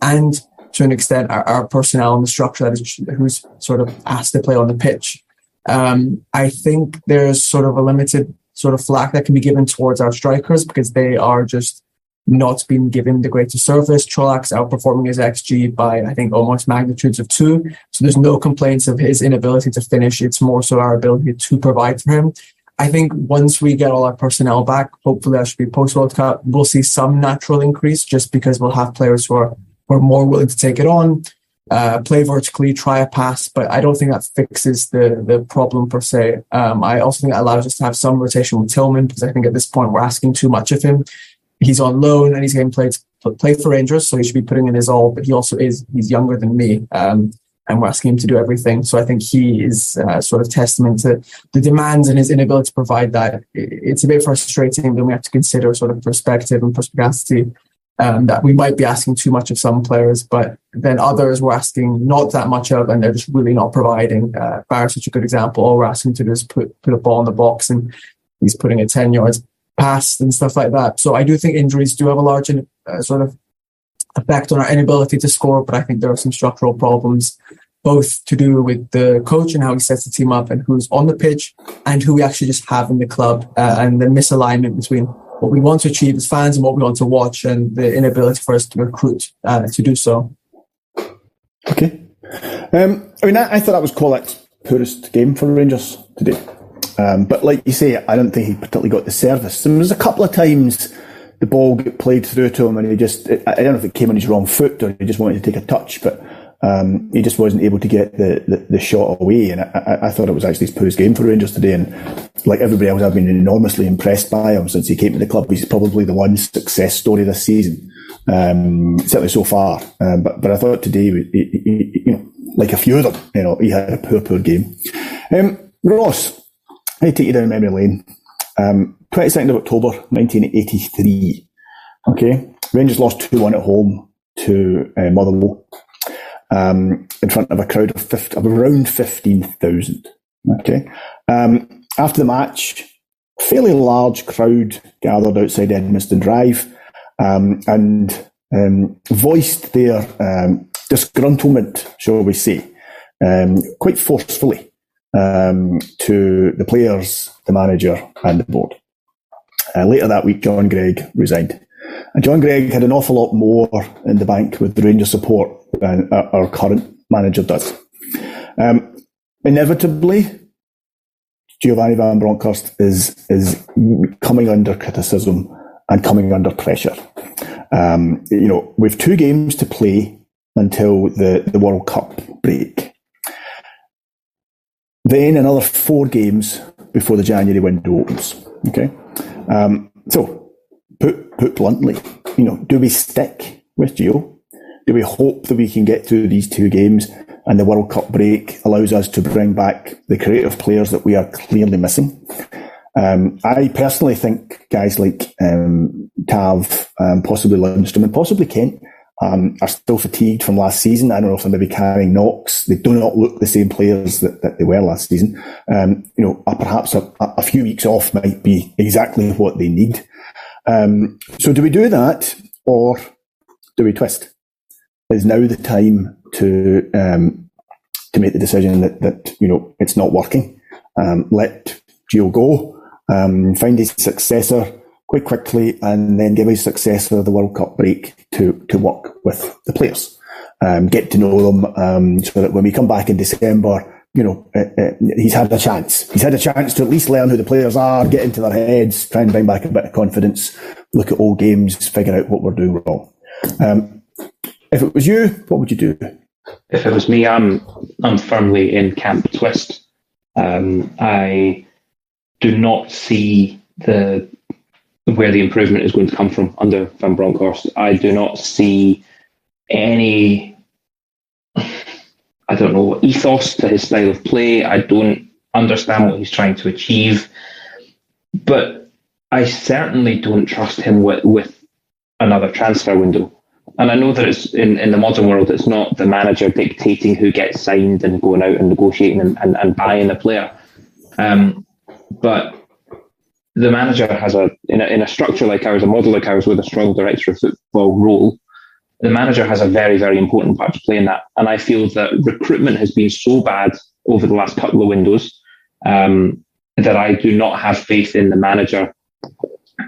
and to an extent our, our personnel and the structure that is who's sort of asked to play on the pitch. Um, I think there's sort of a limited sort of flack that can be given towards our strikers because they are just not being given the greatest service. Čolak's outperforming his XG by, I think, almost magnitudes of two. So there's no complaints of his inability to finish. It's more so our ability to provide for him. I think once we get all our personnel back, hopefully that should be post World Cup, we'll see some natural increase just because we'll have players who are, who are more willing to take it on uh, play vertically, try a pass, but I don't think that fixes the the problem per se. Um, I also think it allows us to have some rotation with Tillman because I think at this point we're asking too much of him. He's on loan and he's getting played play for Rangers, so he should be putting in his all. But he also is he's younger than me, um, and we're asking him to do everything. So I think he is uh, sort of testament to the demands and his inability to provide that. It's a bit frustrating. Then we have to consider sort of perspective and perspicacity um, that we might be asking too much of some players, but then others we're asking not that much of, and they're just really not providing. Uh, Barre's such a good example. All we're asking to do is put put a ball in the box, and he's putting it ten yards past and stuff like that. So I do think injuries do have a large uh, sort of effect on our inability to score, but I think there are some structural problems. Both to do with the coach and how he sets the team up and who's on the pitch and who we actually just have in the club uh, and the misalignment between what we want to achieve as fans and what we want to watch, and the inability for us to recruit uh, to do so. Okay. Um, I mean, I, I, thought that was Čolak's poorest game for Rangers today. Um, but like you say, I don't think he particularly got the service. And There was a couple of times the ball got played through to him, and he just, I don't know if it came on his wrong foot or he just wanted to take a touch, but um, he just wasn't able to get the, the, the shot away. And I, I, thought it was actually his poorest game for Rangers today. And like everybody else, I've been enormously impressed by him since he came to the club. He's probably the one success story this season, um, certainly so far. Um, but but I thought today, he, he, you know, like a few of them, you know, he had a poor poor game. Um, Ross, I take you down memory lane. Um, 22nd of October, 1983. Okay, Rangers lost 2 1 at home to uh, Motherwell um, in front of a crowd of, 50, of around 15,000. Okay. Um, after the match, a fairly large crowd gathered outside Edmiston Drive um, and um, voiced their um, disgruntlement, shall we say, um, quite forcefully to the players, the manager, and the board. Uh, later that week, John Greig resigned. And John Greig had an awful lot more in the bank with the Rangers support than our current manager does. Um, inevitably, Giovanni Van Bronckhorst is is coming under criticism and coming under pressure. Um, you know, we've two games to play until the, the World Cup break. Then another four games before the January window opens. Okay, um, so put put bluntly, you know, do we stick with Gio? Do we hope that we can get through these two games and the World Cup break allows us to bring back the creative players that we are clearly missing? Um, I personally think guys like um, Tav, um, possibly Lundstram, and possibly Kent um, are still fatigued from last season. I don't know if they're maybe carrying knocks. They do not look the same players that, that they were last season. Um, you know, perhaps a, a, few weeks off might be exactly what they need. Um, so do we do that or do we twist? Is now the time to um, to make the decision that, that you know it's not working. Um, let Gio go, um, find his successor quite quickly, and then give his successor the World Cup break to to work with the players, um, get to know them, um, so that when we come back in December, you know, uh, uh, he's had a chance. He's had a chance to at least learn who the players are, get into their heads, try and bring back a bit of confidence, look at old games, figure out what we're doing wrong. Um, if it was you, what would you do? If it was me, I'm I'm firmly in camp twist. Um, I do not see the where the improvement is going to come from under Van Bronckhorst. I do not see any, I don't know, ethos to his style of play. I don't understand what he's trying to achieve. But I certainly don't trust him with, with another transfer window. And I know that it's in, in the modern world, it's not the manager dictating who gets signed and going out and negotiating and, and, and buying a player. Um, but the manager has a in, a in a structure like ours, a model like ours, with a strong director of football role. The manager has a very, very important part to play in that. And I feel that recruitment has been so bad over the last couple of windows um, that I do not have faith in the manager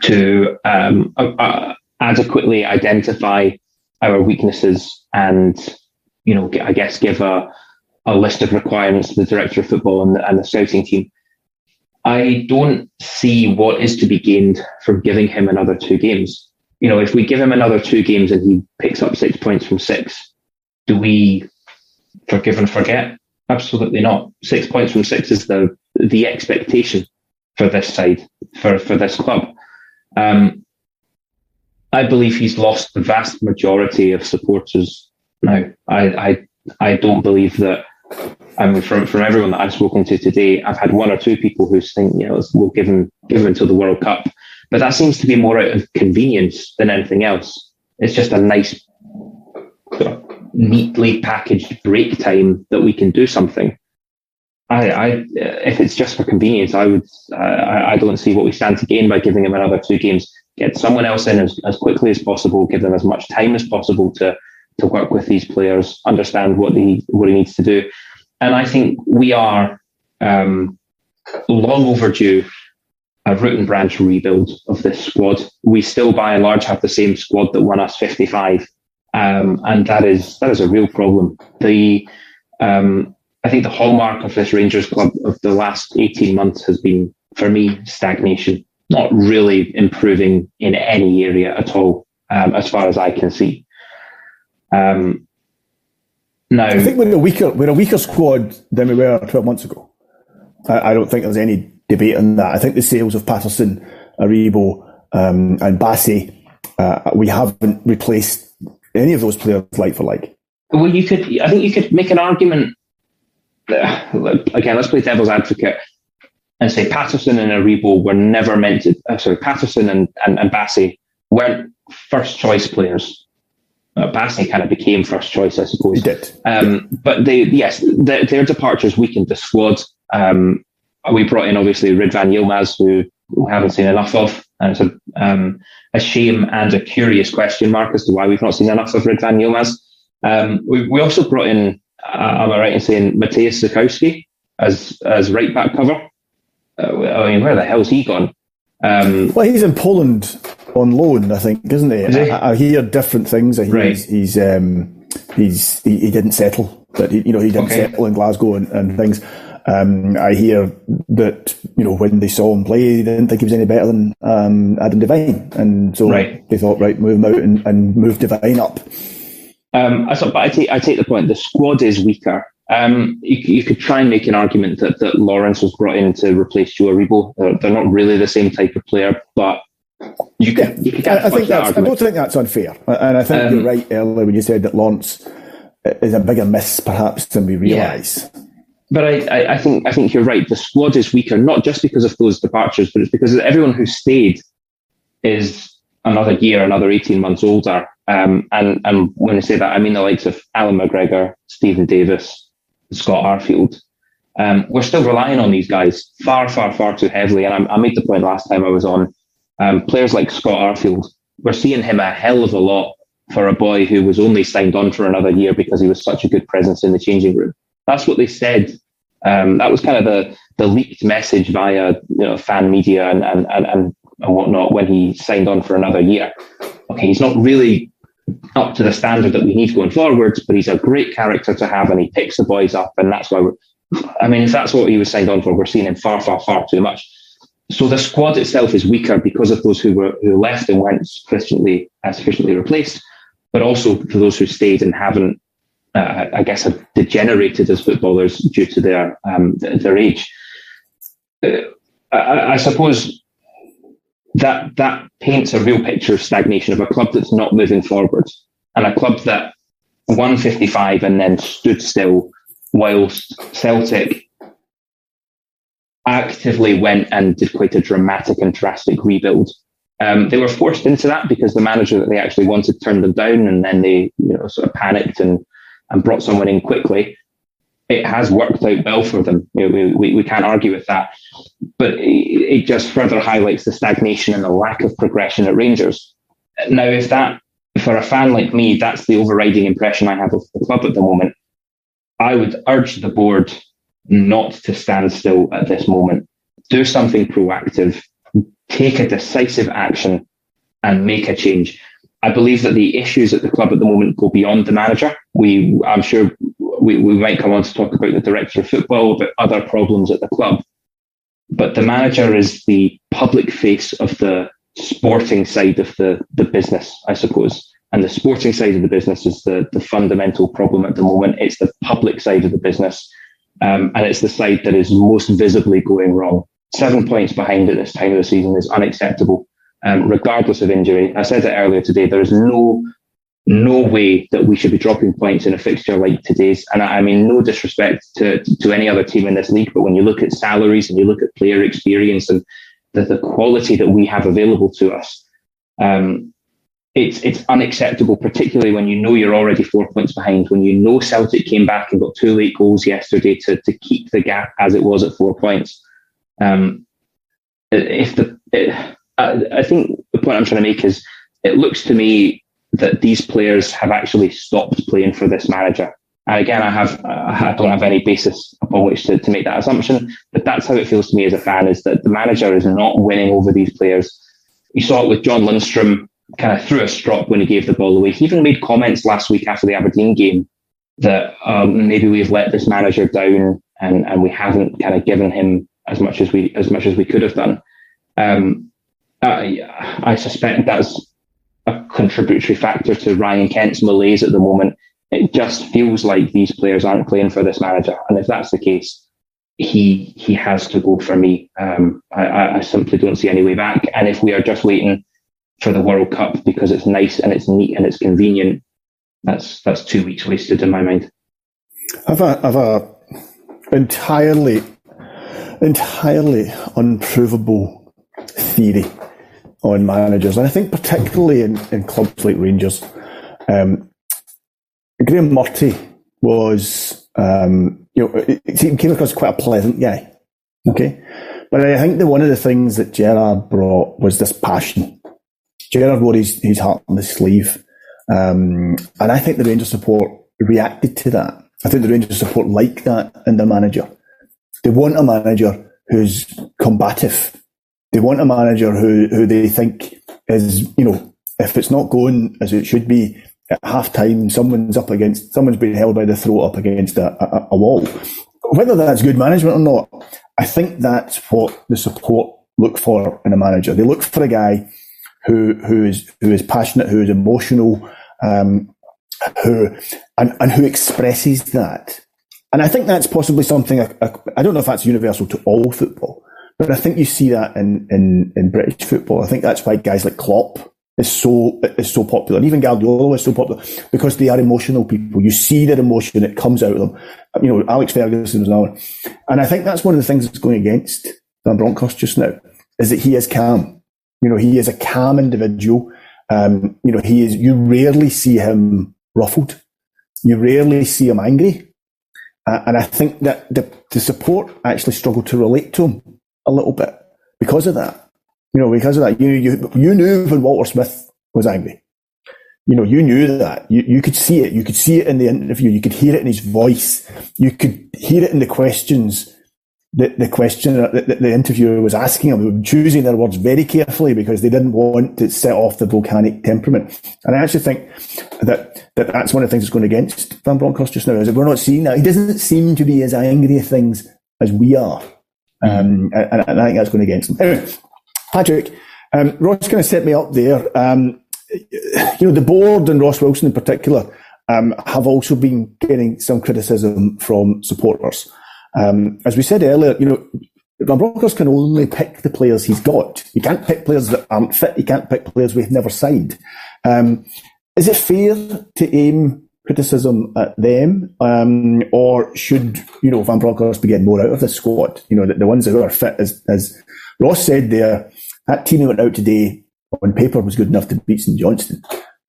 to um, uh, adequately identify our weaknesses and, you know, I guess give a, a list of requirements to the director of football and the, and the scouting team I don't see what is to be gained from giving him another two games. You know, if we give him another two games and he picks up six points from six, do we forgive and forget? Absolutely not. Six points from six is the the expectation for this side, for, for this club. Um, I believe he's lost the vast majority of supporters now. I, I, I don't believe that I mean, from, from everyone that I've spoken to today, I've had one or two people who think, you know, we'll give him, give him until the World Cup. But that seems to be more out of convenience than anything else. It's just a nice, neatly packaged break time that we can do something. I, I, if it's just for convenience, I would, I, I don't see what we stand to gain by giving him another two games. Get someone else in as, as quickly as possible, give them as much time as possible to, to work with these players, understand what he, what he needs to do and I think we are um, long overdue a root and branch rebuild of this squad. We still, by and large, have the same squad that won us 55, um, and that is that is a real problem. The um, I think the hallmark of this Rangers club of the last 18 months has been, for me, stagnation. Not really improving in any area at all, um, as far as I can see. Um, no, I think we're a weaker we're a weaker squad than we were twelve months ago. I, I don't think there's any debate on that. I think the sales of Patterson, Aribo, um, and Bassey, uh, we haven't replaced any of those players like for like. Well, you could. I think you could make an argument. Uh, again, let's play devil's advocate and say Patterson and Aribo were never meant to. Uh, sorry, Patterson and, and, and Bassey weren't first choice players uh, Bassey kind of became first choice, I suppose. He did. Um, but they, yes, their, their departures weakened the squad. Um, we brought in obviously Ridvan Yilmaz, who we haven't seen enough of, and it's a, um, a shame and a curious question mark as to why we've not seen enough of Ridvan Yilmaz. Um, we, we also brought in, uh, am I right in saying Mateusz Zukowski as as right back cover? Uh, I mean, where the hell's he gone? Um, well, he's in Poland on loan, I think, isn't he? Is he? I, I, hear different things. I hear right. he's he's, um, he's he, he, didn't settle, but he, you know he didn't okay. settle in Glasgow and, and things. Um, I hear that you know when they saw him play, they didn't think he was any better than um, Adam Devine, and so right. they thought, right, move him out and, and move Devine up. Um, I thought, but I take I take the point. The squad is weaker. Um, you, you, could try and make an argument that, that Lawrence was brought in to replace Joe Aribo. They're, they're not really the same type of player, but you can, you can I, I think that's, I don't think that's unfair. And I think um, you're right earlier when you said that Lawrence is a bigger miss perhaps than we realise. Yeah. But I, I, think I think you're right. The squad is weaker, not just because of those departures, but it's because everyone who stayed is another year, another 18 months older. Um, and, and when I say that, I mean the likes of Allan McGregor, Steven Davis, Scott Arfield. Um, we're still relying on these guys far, far, far too heavily. And I, I made the point last time I was on um, players like Scott Arfield, we're seeing him a hell of a lot for a boy who was only signed on for another year because he was such a good presence in the changing room. That's what they said. Um, that was kind of the, the leaked message via you know, fan media and, and, and, and whatnot when he signed on for another year. Okay, he's not really up to the standard that we need going forwards, but he's a great character to have and he picks the boys up. And that's why we're, I mean, if that's what he was signed on for, we're seeing him far, far, far too much. So the squad itself is weaker because of those who were who left and weren't sufficiently uh, sufficiently replaced. but also for those who stayed and haven't, uh, I guess, have degenerated as footballers due to their um, their age. Uh, I, I, suppose that that paints a real picture of stagnation of a club that's not moving forward and a club that won 55 and then stood still whilst Celtic actively went and did quite a dramatic and drastic rebuild. Um, they were forced into that because the manager that they actually wanted turned them down, and then they, you know, sort of panicked and and brought someone in quickly. It has worked out well for them. You know, we, we, we can't argue with that, but it, it just further highlights the stagnation and the lack of progression at Rangers. Now, if that for a fan like me, that's the overriding impression I have of the club at the moment. I would urge the board not to stand still at this moment. Do something proactive, take a decisive action, and make a change. I believe that the issues at the club at the moment go beyond the manager. We, I'm sure we, we might come on to talk about the director of football, about other problems at the club. But the manager is the public face of the sporting side of the, the business, I suppose. And the sporting side of the business is the, the fundamental problem at the moment. It's the public side of the business um, and it's the side that is most visibly going wrong. Seven points behind at this time of the season is unacceptable, um, regardless of injury. I said it earlier today. There is no no way that we should be dropping points in a fixture like today's. And I, I mean, no disrespect to, to any other team in this league, but when you look at salaries and you look at player experience and the, the quality that we have available to us, um, it's it's unacceptable, particularly when you know you're already four points behind. When you know Celtic came back and got two late goals yesterday to to keep the gap as it was at four points. Um, if the it, I, I think the point I'm trying to make is it looks to me that these players have actually stopped playing for this manager. And again, I have I don't have any basis upon which to, to make that assumption, but that's how it feels to me as a fan: is that the manager is not winning over these players. You saw it with John Lundstram kind of threw a strop when he gave the ball away. He even made comments last week after the Aberdeen game that um, maybe we've let this manager down and, and we haven't kind of given him as much as we as much as we could have done. Um, I, I suspect that's a contributory factor to Ryan Kent's malaise at the moment. It just feels like these players aren't playing for this manager, and if that's the case, he he has to go for me. Um, I, I simply don't see any way back. And if we are just waiting for the World Cup because it's nice and it's neat and it's convenient. That's that's two weeks wasted in my mind. I've a, I've a entirely entirely unprovable theory on managers, and I think particularly in, in clubs like Rangers. Um, Graeme Murty was, um, you know, he came across quite a pleasant guy. Okay, but I think that one of the things that Gerrard brought was this passion Gerrard wore his, his heart on his sleeve. Um, and I think the Rangers support reacted to that. I think the Rangers support like that in their manager. They want a manager who's combative. They want a manager who, who they think is, you know, if it's not going as it should be at half time, someone's up against, someone's being held by the throat up against a, a, a wall. Whether that's good management or not, I think that's what the support look for in a manager. They look for a guy who who is who is passionate, who is emotional, um, who and, and who expresses that. And I think that's possibly something I, I, I, don't know if that's universal to all football, but I think you see that in, in, in British football. I think that's why guys like Klopp is so is so popular, and even Guardiola is so popular because they are emotional people. You see their emotion; it comes out of them. You know, Alex Ferguson was another, and I think that's one of the things that's going against Van Bronckhorst just now is that he is calm. You know, he is a calm individual. Um, you know, he is, you rarely see him ruffled. You rarely see him angry. Uh, and I think that the, the support actually struggled to relate to him a little bit because of that. You know, because of that, you, you, you knew when Walter Smith was angry. You know, you knew that. You, you could see it. You could see it in the interview. You could hear it in his voice. You could hear it in the questions the, the question that the, interviewer was asking them, choosing their words very carefully because they didn't want to set off the volcanic temperament. And I actually think that, that that's one of the things that's going against Van Bronckhorst just now is that we're not seeing that. He doesn't seem to be as angry at things as we are. Um, and, and, I think that's going against him. Anyway, Patrick, um, Ross kind of set me up there. Um, you know, the board and Ross Wilson in particular um, have also been getting some criticism from supporters. Um, as we said earlier, you know, Van Bronckhorst can only pick the players he's got. He can't pick players that aren't fit. He can't pick players we've never signed. Um, is it fair to aim criticism at them, um, or should you know Van Bronckhorst be getting more out of the squad? You know, the, the ones that are fit, as, as Ross said there, that team that went out today on paper was good enough to beat St Johnstone.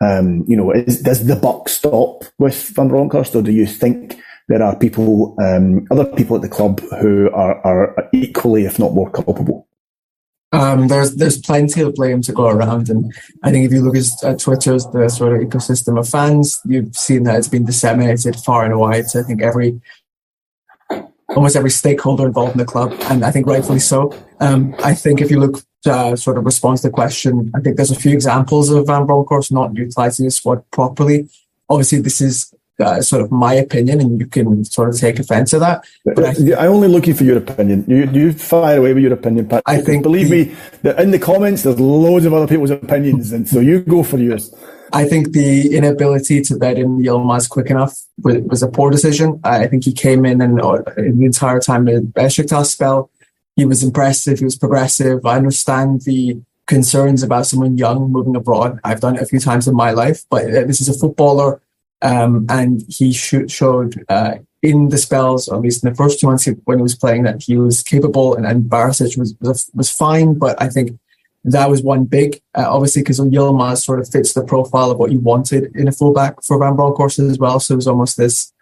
Um, you know, is, does the buck stop with Van Bronckhorst, or do you think there are people, um, other people at the club who are, are equally, if not more, culpable? Um, there's there's plenty of blame to go around, and I think if you look at Twitter's the sort of ecosystem of fans, you've seen that it's been disseminated far and wide. So I think every almost every stakeholder involved in the club, and I think rightfully so. Um, I think if you look uh, sort of response to the question, I think there's a few examples of Van Bronckhorst not utilizing his squad properly. Obviously, this is uh, sort of my opinion, and you can sort of take offense to that. But I, I'm only looking for your opinion. You you fire away with your opinion, Pat. I think believe the, me, that in the comments there's loads of other people's opinions, and so you go for yours. I think the inability to bed in Yilmaz quick enough was a poor decision. I think he came in and uh, the entire time in the Besiktas spell, he was impressive. He was progressive. I understand the concerns about someone young moving abroad. I've done it a few times in my life, but uh, this is a footballer um, and he sh- showed uh, in the spells, or at least in the first two months when he was playing, that he was capable and, and Barisic was, was, was fine. But I think that was one big, uh, obviously, because Yilmaz sort of fits the profile of what you wanted in a fullback for Van Bronckhorst as well. So it was almost this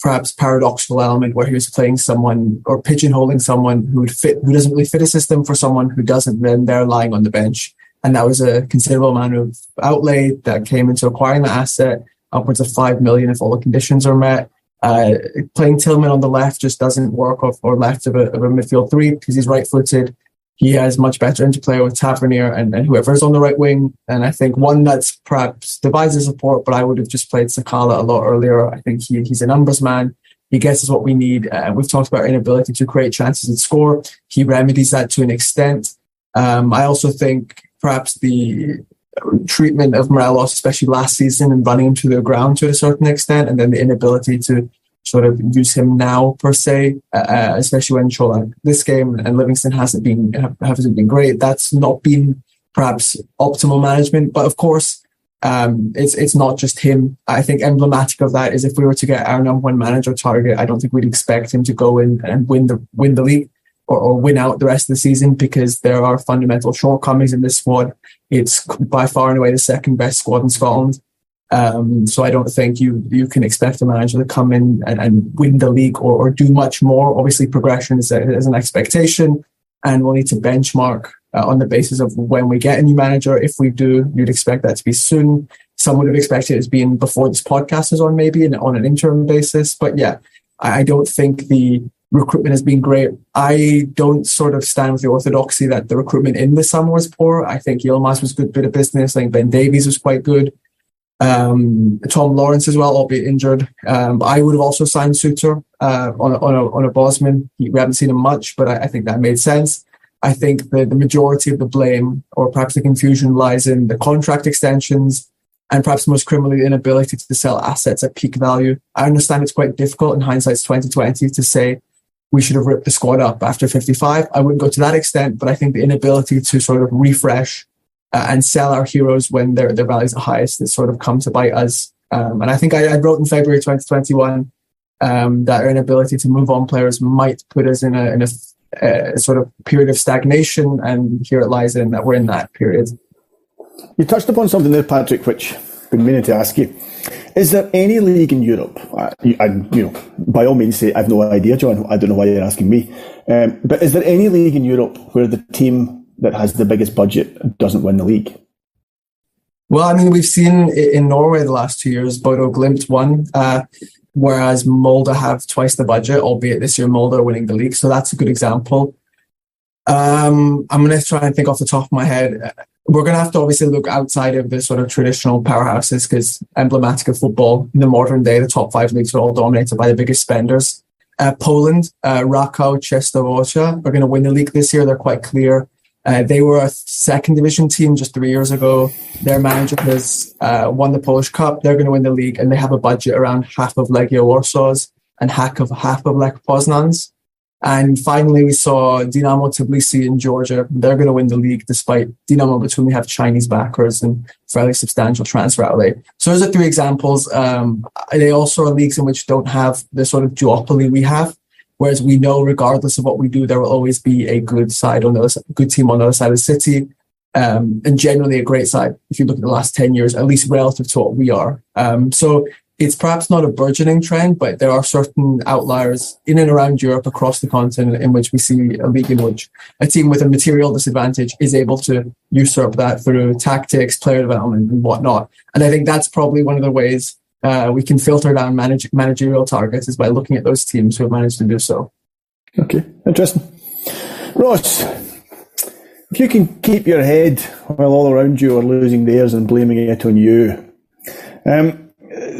perhaps paradoxical element where he was playing someone or pigeonholing someone who would fit, who doesn't really fit a system for someone who doesn't, then they're lying on the bench. And that was a considerable amount of outlay that came into acquiring the asset upwards of 5 million if all the conditions are met. Uh, playing Tillman on the left just doesn't work off or left of a, of a midfield three because he's right footed. He has much better interplay with Tavernier and, and whoever's on the right wing. And I think one that's perhaps divides the support, but I would have just played Sakala a lot earlier. I think he, he's a numbers man. He gets us what we need. Uh, we've talked about inability to create chances and score. He remedies that to an extent. Um, I also think perhaps the treatment of Morelos, especially last season, and running him to the ground to a certain extent, and then the inability to sort of use him now per se, uh, uh especially when Shola this game and Livingston hasn't been hasn't been great. That's not been perhaps optimal management, but of course. Um, it's it's not just him. I think emblematic of that is if we were to get our number one manager target, I don't think we'd expect him to go in and win the win the league or, or win out the rest of the season because there are fundamental shortcomings in this squad. It's by far and away the second best squad in Scotland. Um, so I don't think you you can expect a manager to come in and, and win the league or, or, do much more. Obviously, progression is, a, is an expectation, and we'll need to benchmark uh, on the basis of when we get a new manager. If we do, you'd expect that to be soon. Some would have expected it as being before this podcast is on, maybe and on an interim basis. But yeah, I, I don't think the recruitment has been great. I don't sort of stand with the orthodoxy that the recruitment in the summer was poor. I think Yilmaz was a good bit of business. I think Ben Davies was quite good. Um, Tom Lawrence as well, albeit injured. Um, I would have also signed Souttar uh, on, a, on, a, on a Bosman. We haven't seen him much, but I, I think that made sense. I think the, the majority of the blame, or perhaps the confusion, lies in the contract extensions and perhaps most criminally inability to sell assets at peak value. I understand it's quite difficult in hindsight's 2020 to say we should have ripped the squad up after 55. I wouldn't go to that extent, but I think the inability to sort of refresh uh, and sell our heroes when their, their values are highest has sort of come to bite us. Um, and I think I, I, wrote in February 2021 um, that our inability to move on players might put us in a, in a, a sort of period of stagnation. And here it lies in that we're in that period. You touched upon something there, Patrick, which I've been meaning to ask you. Is there any league in Europe? I, I, you know, by all means, say I've no idea, John. I don't know why you're asking me. Um, but is there any league in Europe where the team that has the biggest budget doesn't win the league? Well, I mean, we've seen in Norway the last two years, Bodo Glimt won, uh, whereas Molde have twice the budget, albeit this year Molde are winning the league. So that's a good example. Um, I'm going to try and think off the top of my head we're going to have to obviously look outside of the sort of traditional powerhouses because emblematic of football in the modern day, the top five leagues are all dominated by the biggest spenders. Uh, Poland, uh, Rakow, Częstochowa are going to win the league this year. They're quite clear. Uh, they were a second division team just three years ago. Their manager has uh, won the Polish Cup. They're going to win the league, and they have a budget around half of Legia Warsaw's and half of half of Lech Poznan's. And finally, we saw Dinamo Tbilisi in Georgia. They're going to win the league despite Dinamo Batumi have Chinese backers and fairly substantial transfer outlay. So those are three examples. Um, they also are leagues in which don't have the sort of duopoly we have. Whereas we know, regardless of what we do, there will always be a good side on the other, good team on the other side of the city, um, and generally a great side. If you look at the last ten years, at least relative to what we are. Um, so it's perhaps not a burgeoning trend, but there are certain outliers in and around Europe across the continent in which we see a league in which a team with a material disadvantage is able to usurp that through tactics, player development, and whatnot. And I think that's probably one of the ways uh, we can filter down manage- managerial targets is by looking at those teams who have managed to do so. Okay, interesting. Ross, if you can keep your head while all around you are losing theirs and blaming it on you. Um,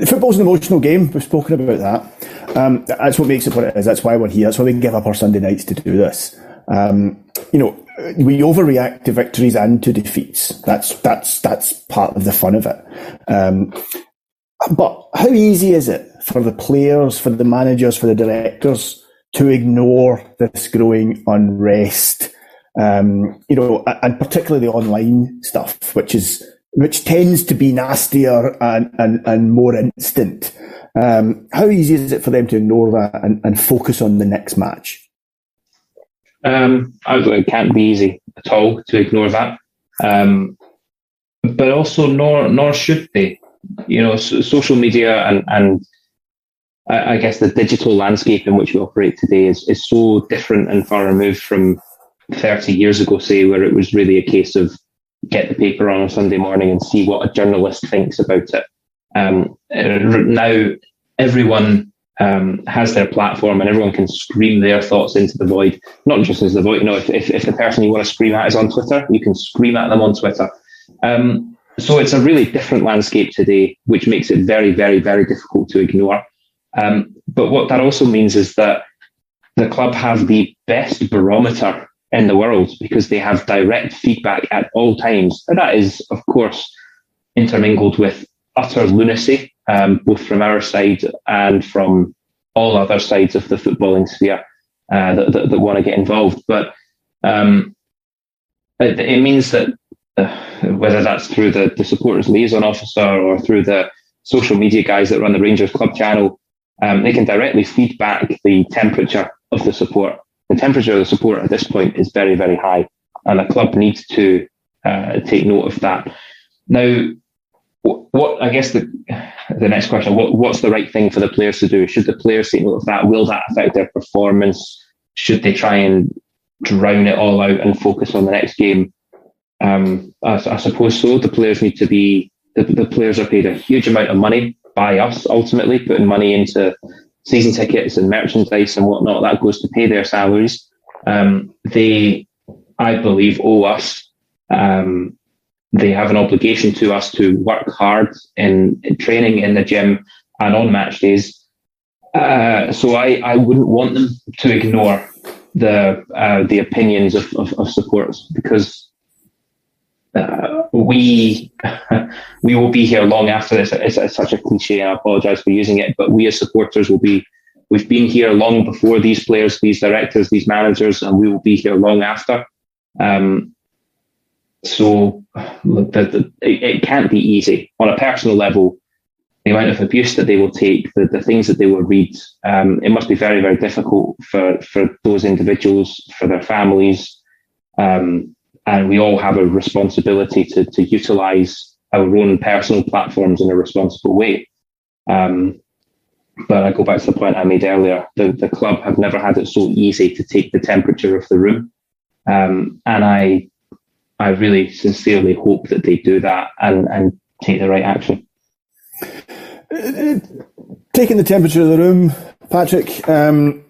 football's an emotional game. We've spoken about that. Um, that's what makes it what it is. That's why we're here. That's why we give up our Sunday nights to do this. Um, you know, we overreact to victories and to defeats. That's that's that's part of the fun of it. Um, but how easy is it for the players, for the managers, for the directors to ignore this growing unrest? Um, you know, and particularly the online stuff, which is which tends to be nastier and and, and more instant. Um, how easy is it for them to ignore that and, and focus on the next match? Um, it can't be easy at all to ignore that. Um, but also, nor nor should they you know, so, social media and, and I, I, guess the digital landscape in which we operate today is, is so different and far removed from 30 years ago, say, where it was really a case of get the paper on a Sunday morning and see what a journalist thinks about it. Um, now, everyone um, has their platform and everyone can scream their thoughts into the void. Not just as the void, you know, if, if, if the person you want to scream at is on Twitter, you can scream at them on Twitter. Um, so it's a really different landscape today, which makes it very, very, very difficult to ignore. Um, but what that also means is that the club have the best barometer in the world because they have direct feedback at all times. And that is, of course, intermingled with utter lunacy, um, both from our side and from all other sides of the footballing sphere uh, that, that, that want to get involved. But um, it, it means that whether that's through the, the supporters liaison officer or through the social media guys that run the Rangers club channel, um, they can directly feedback the temperature of the support. The temperature of the support at this point is very, very high, and the club needs to uh, take note of that. Now, what I guess the the next question: what, what's the right thing for the players to do? Should the players take note of that? Will that affect their performance? Should they try and drown it all out and focus on the next game? Um, I, I, suppose so. The players need to be the, the players are paid a huge amount of money by us ultimately, putting money into season tickets and merchandise and whatnot. That goes to pay their salaries. Um, they, I believe, owe us. Um, they have an obligation to us to work hard in, in training in the gym and on match days. Uh, so I, I wouldn't want them to ignore the uh, the opinions of, of, of supporters because uh, we we will be here long after this. It's, it's such a cliche, and I apologise for using it, but we as supporters will be. We've been here long before these players, these directors, these managers, and we will be here long after. Um, so the, the, it, it, can't be easy on a personal level. The amount of abuse that they will take, the, the things that they will read, um, it must be very, very difficult for, for those individuals, for their families, um, and we all have a responsibility to, to utilize our own personal platforms in a responsible way. Um, but I go back to the point I made earlier. The, the club have never had it so easy to take the temperature of the room. Um, and I, I really sincerely hope that they do that and, and take the right action. Taking the temperature of the room, Patrick, um,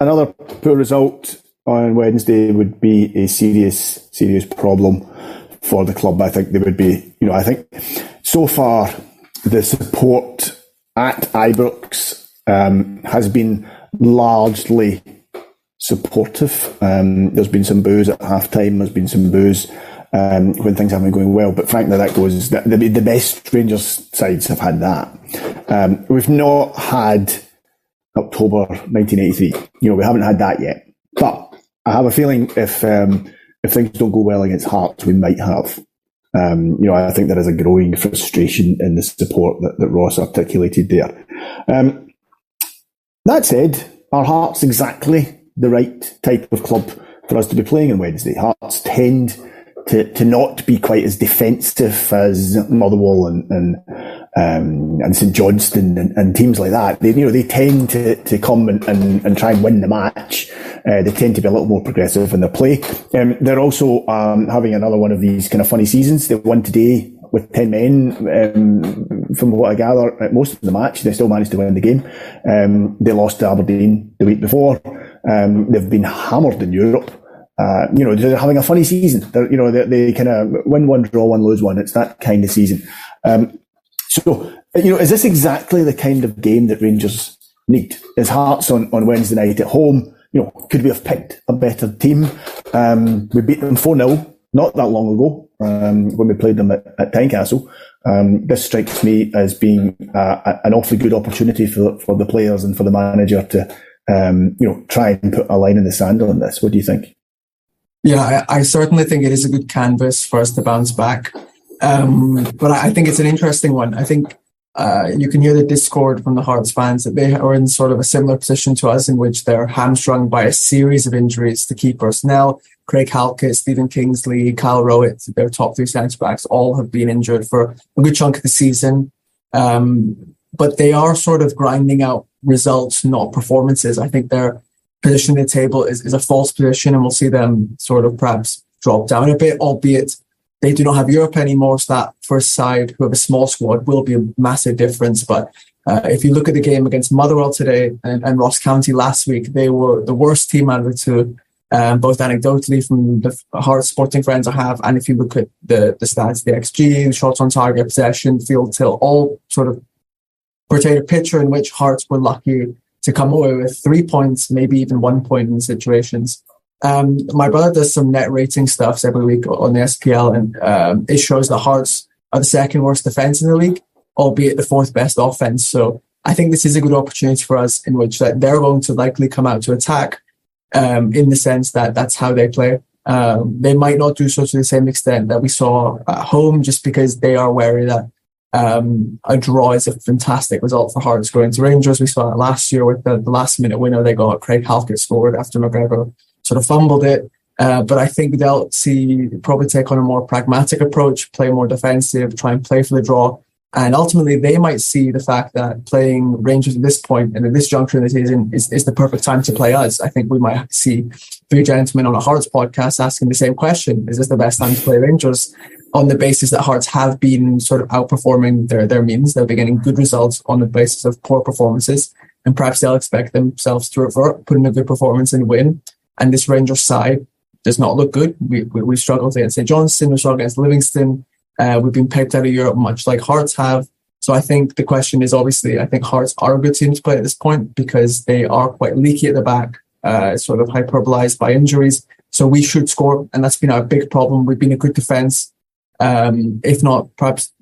another poor result on Wednesday would be a serious, serious problem for the club. I think they would be, you know, I think so far the support at Ibrox um, has been largely supportive. Um, there's been some boos at half time. There's been some boos um, when things haven't been going well. But frankly, that goes the, the, best Rangers sides have had that. Um, we've not had October 1983. You know, we haven't had that yet. But I have a feeling if um, if things don't go well against Hearts, we might have. Um, you know, I think there is a growing frustration in the support that, that Ross articulated there. Um, that said, are Hearts exactly the right type of club for us to be playing on Wednesday? Hearts tend to, to not be quite as defensive as Motherwell and, and um, and St Johnstone and, and, teams like that, they you know they tend to, to come and, and, and try and win the match. Uh, they tend to be a little more progressive in their play. Um, they're also um, having another one of these kind of funny seasons. They won today with ten men. Um, from what I gather, at most of the match, they still managed to win the game. Um, they lost to Aberdeen the week before. Um, they've been hammered in Europe. Uh, you know, they're having a funny season. They're, you know, they, they kind of win one, draw one, lose one. It's that kind of season. Um, so, you know, is this exactly the kind of game that Rangers need? Is Hearts on, on Wednesday night at home? You know, could we have picked a better team? Um, we beat them 4 0 not that long ago um, when we played them at, at Tynecastle. Um, this strikes me as being uh, an awfully good opportunity for, for the players and for the manager to, um, you know, try and put a line in the sand on this. What do you think? Yeah, I, I certainly think it is a good canvas for us to bounce back. Um, but I think it's an interesting one. I think uh, you can hear the discord from the Hearts fans that they are in sort of a similar position to us in which they're hamstrung by a series of injuries to key personnel. Craig Halkett, Stephen Kingsley, Kye Rowles, their top three centre backs, all have been injured for a good chunk of the season. Um, but they are sort of grinding out results, not performances. I think their position in the table is, is a false position, and we'll see them sort of perhaps drop down a bit, albeit they do not have Europe anymore. So that first side, who have a small squad, will be a massive difference. But uh, if you look at the game against Motherwell today and, and, Ross County last week, they were the worst team out of the two, um, both anecdotally from the hard sporting friends I have, and if you look at the, the stats, the XG, shots on target, possession, field tilt, all sort of portrayed a picture in which Hearts were lucky to come away with three points, maybe even one point in situations. Um, my brother does some net rating stuffs every week on the SPL, and um, it shows the Hearts are the second worst defense in the league, albeit the fourth best offense. So I think this is a good opportunity for us in which that they're going to likely come out to attack, um, in the sense that that's how they play. Um, they might not do so to the same extent that we saw at home, just because they are wary that um, a draw is a fantastic result for Hearts going to Rangers. We saw it last year with the, the last minute winner they got. Craig Halkett scored after McGregor sort of fumbled it. Uh, but I think they'll see probably take on a more pragmatic approach, play more defensive, try and play for the draw. And ultimately, they might see the fact that playing Rangers at this point and at this juncture in the season is, is the perfect time to play us. I think we might see three gentlemen on a Hearts podcast asking the same question. Is this the best time to play Rangers? On the basis that Hearts have been sort of outperforming their, their means. They'll be getting good results on the basis of poor performances. And perhaps they'll expect themselves to revert, put in a good performance and win. And this Rangers side does not look good. We, we, we struggled against St Johnstone, we struggled against Livingston. Uh, we've been picked out of Europe much like Hearts have. So I think the question is obviously, I think Hearts are a good team to play at this point because they are quite leaky at the back, uh, sort of hyperbolized by injuries. So we should score, and that's been our big problem. We've been a good defense, um, if not perhaps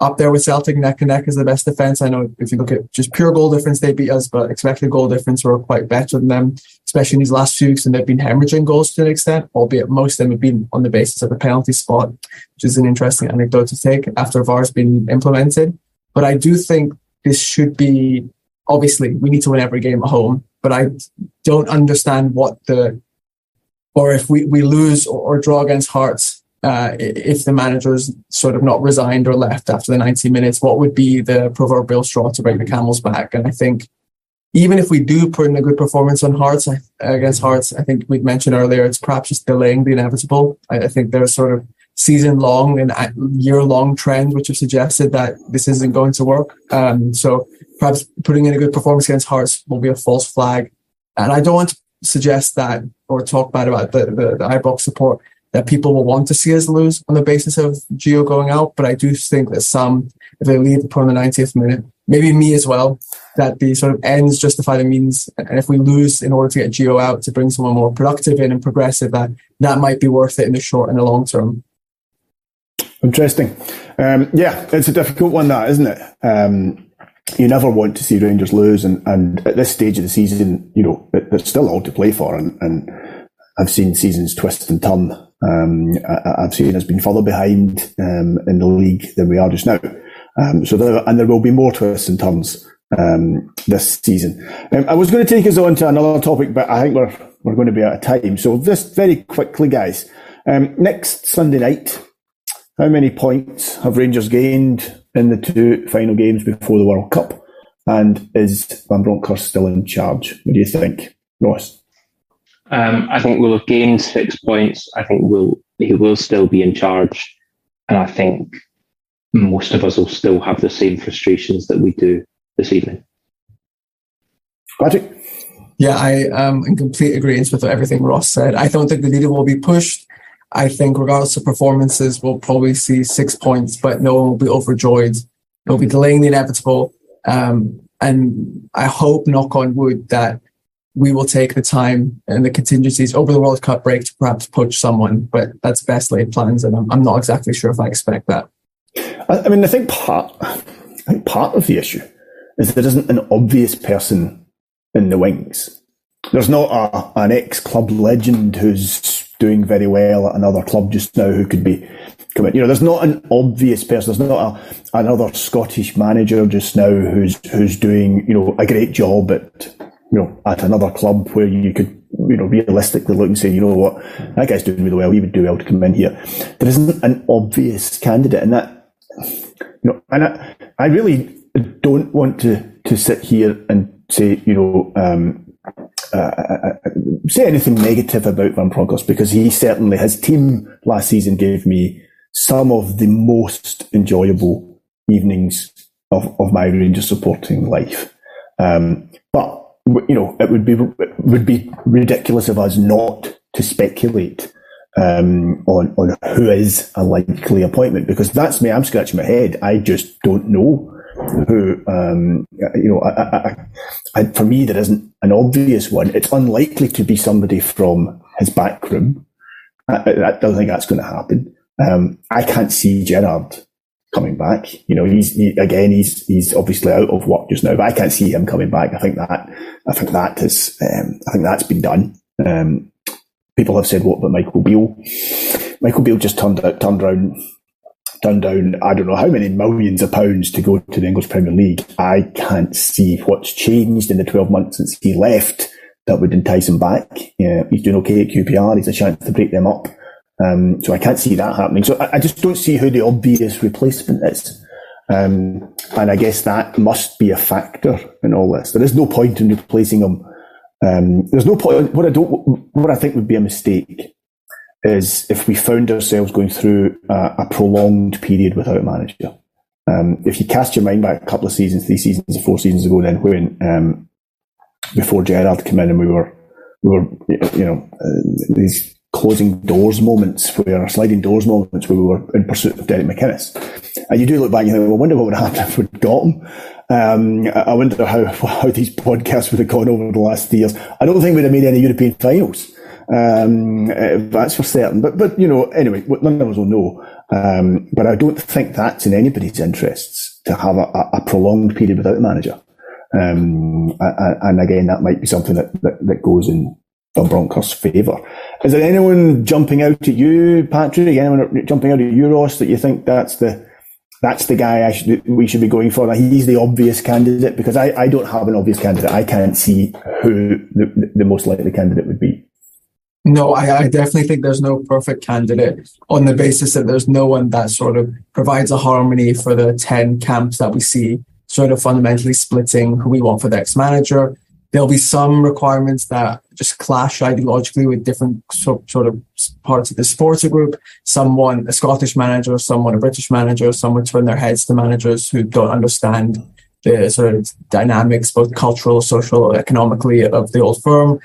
up there with Celtic neck and neck as the best defense. I know if you look at just pure goal difference, they beat us, but expected goal difference were quite better than them, especially in these last few weeks. And they've been hemorrhaging goals to an extent, albeit most of them have been on the basis of the penalty spot, which is an interesting anecdote to take after VAR's been implemented. But I do think this should be obviously we need to win every game at home, but I don't understand what the or if we, we lose or, or draw against Hearts, uh, if the manager's sort of not resigned or left after the 90 minutes, what would be the proverbial straw to break the camel's back? And I think even if we do put in a good performance on Hearts against Hearts, I think we'd mentioned earlier, it's perhaps just delaying the inevitable. I, I think there's sort of season long and year long trends which have suggested that this isn't going to work. Um, so perhaps putting in a good performance against Hearts will be a false flag. And I don't want to suggest that or talk bad about the, the, the Ibrox support that people will want to see us lose on the basis of Gio going out. But I do think that some, if they leave upon the 90th minute, maybe me as well, that the sort of ends justify the means. And if we lose in order to get Gio out to bring someone more productive in and progressive, that that might be worth it in the short and the long term. Interesting. Um, yeah, it's a difficult one, that isn't it? Um, you never want to see Rangers lose, and, and at this stage of the season, you know, there's still all to play for, and, and I've seen seasons twist and turn. Um, I, have seen us being further behind um, in the league than we are just now. Um, so there, and there will be more twists and turns um, this season. Um, I was going to take us on to another topic, but I think we're we're going to be out of time. So just very quickly, guys. Um, next Sunday night, how many points have Rangers gained in the two final games before the World Cup? And is Van Bronckhorst still in charge? What do you think, Ross? Um, I think we'll have gained six points. I think we'll he will still be in charge, and I think most of us will still have the same frustrations that we do this evening. Patrick? Yeah, I am in complete agreement with everything Ross said. I don't think the needle will be pushed. I think, regardless of performances, we'll probably see six points, but no one will be overjoyed. They'll be delaying the inevitable. Um, and I hope, knock on wood, that we will take the time and the contingencies over the World Cup break to perhaps poach someone. But that's best laid plans, and I'm, I'm not exactly sure if I expect that. I, mean, I think part, I think part of the issue is there isn't an obvious person in the wings. There's not a, an ex-club legend who's doing very well at another club just now who could be coming. You know, there's not an obvious person. There's not a, another Scottish manager just now who's who's doing you know a great job at you know at another club where you could you know realistically look and say, you know what, that guy's doing really well. He would do well to come in here. There isn't an obvious candidate, and that you know, and I, I really don't want to to sit here and say you know. Um, uh, uh, say anything negative about Van Bronckhorst because he certainly his team last season gave me some of the most enjoyable evenings of, of my Rangers supporting life. Um, but you know, it would be it would be ridiculous of us not to speculate um, on on who is a likely appointment because that's me. I'm scratching my head. I just don't know who, um, you know, I, I, I, for me, there isn't an obvious one. It's unlikely to be somebody from his back room. I, don't think that's going to happen. Um, I can't see Gerrard coming back. You know, he's he, again, he's he's obviously out of work just now, but I can't see him coming back. I think that I think that is um, I think that's been done. Um, people have said what about Michael Beale? Michael Beale just turned out turned around turned down I don't know how many millions of pounds to go to the English Premier League. I can't see what's changed in the 12 months since he left that would entice him back. Yeah, he's doing okay at QPR. He's a chance to break them up. Um, so I can't see that happening. So I, I, just don't see who the obvious replacement is. Um, and I guess that must be a factor in all this. There is no point in replacing him. Um, there's no point. What I don't, what I think would be a mistake is if we found ourselves going through a, a prolonged period without a manager. Um, if you cast your mind back a couple of seasons, three seasons, four seasons ago, then when um, before Gerrard came in and we were we were you know uh, these closing doors moments where sliding doors moments where we were in pursuit of Derek McInnes, and you do look back and you think, well, I wonder what would happen if we'd got him. Um, I wonder how how these podcasts would have gone over the last years. I don't think we'd have made any European finals. Um, uh, that's for certain. But, but, you know, anyway, none of us will know. Um, but I don't think that's in anybody's interests to have a, a prolonged period without a manager. Um, and again, that might be something that, that, that goes in Van Bronckhorst's favour. Is there anyone jumping out at you, Patrick? Anyone jumping out at you, Ross, that you think that's the that's the guy should, we should be going for? He's the obvious candidate because I, I don't have an obvious candidate. I can't see who the, the most likely candidate would be. No, I, I, definitely think there's no perfect candidate on the basis that there's no one that sort of provides a harmony for the 10 camps that we see, sort of fundamentally splitting who we want for the next manager. There'll be some requirements that just clash ideologically with different so, sort of parts of the supporter group. Some want a Scottish manager, some want a British manager, some would turn their heads to managers who don't understand the sort of dynamics, both cultural, social, economically of the old firm.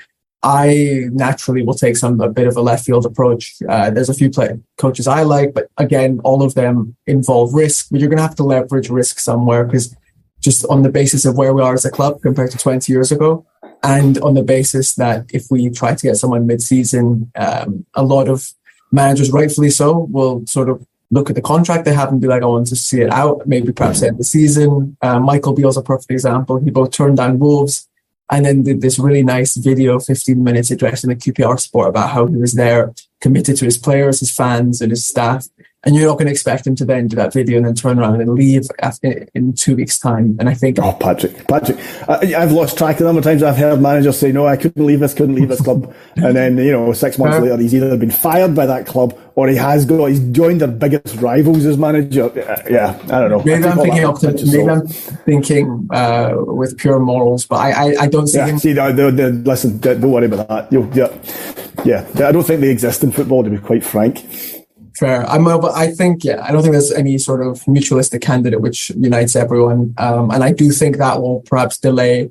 I naturally will take some a bit of a left field approach. Uh, there's a few play, coaches I like, but again, all of them involve risk. But you're going to have to leverage risk somewhere because just on the basis of where we are as a club compared to 20 years ago. And on the basis that if we try to get someone mid-season, um, a lot of managers, rightfully so, will sort of look at the contract they have and be like, I want to see it out, maybe perhaps end the season. Uh, Michael Beale's a perfect example. He both turned down Wolves and then did this really nice video, 15 minutes addressing the QPR sport about how he was there, committed to his players, his fans, and his staff. And you're not going to expect him to then do that video and then turn around and leave after, in two weeks' time. And I think. Oh, Patrick, Patrick, I, have lost track of the number of times I've heard managers say, no, I couldn't leave this, couldn't leave this club. and then, you know, six months later, he's either been fired by that club or he has got, he's joined their biggest rivals as manager. Yeah, I don't know. Maybe I'm thinking, up to, maybe I'm thinking uh, with pure morals, but I, I, I don't see yeah, him. See, no, no, no, listen, don't worry about that. You'll, yeah, yeah, I don't think they exist in football, to be quite frank. Fair. I'm, I think, yeah, I don't think there's any sort of mutualistic candidate which unites everyone. Um, and I do think that will perhaps delay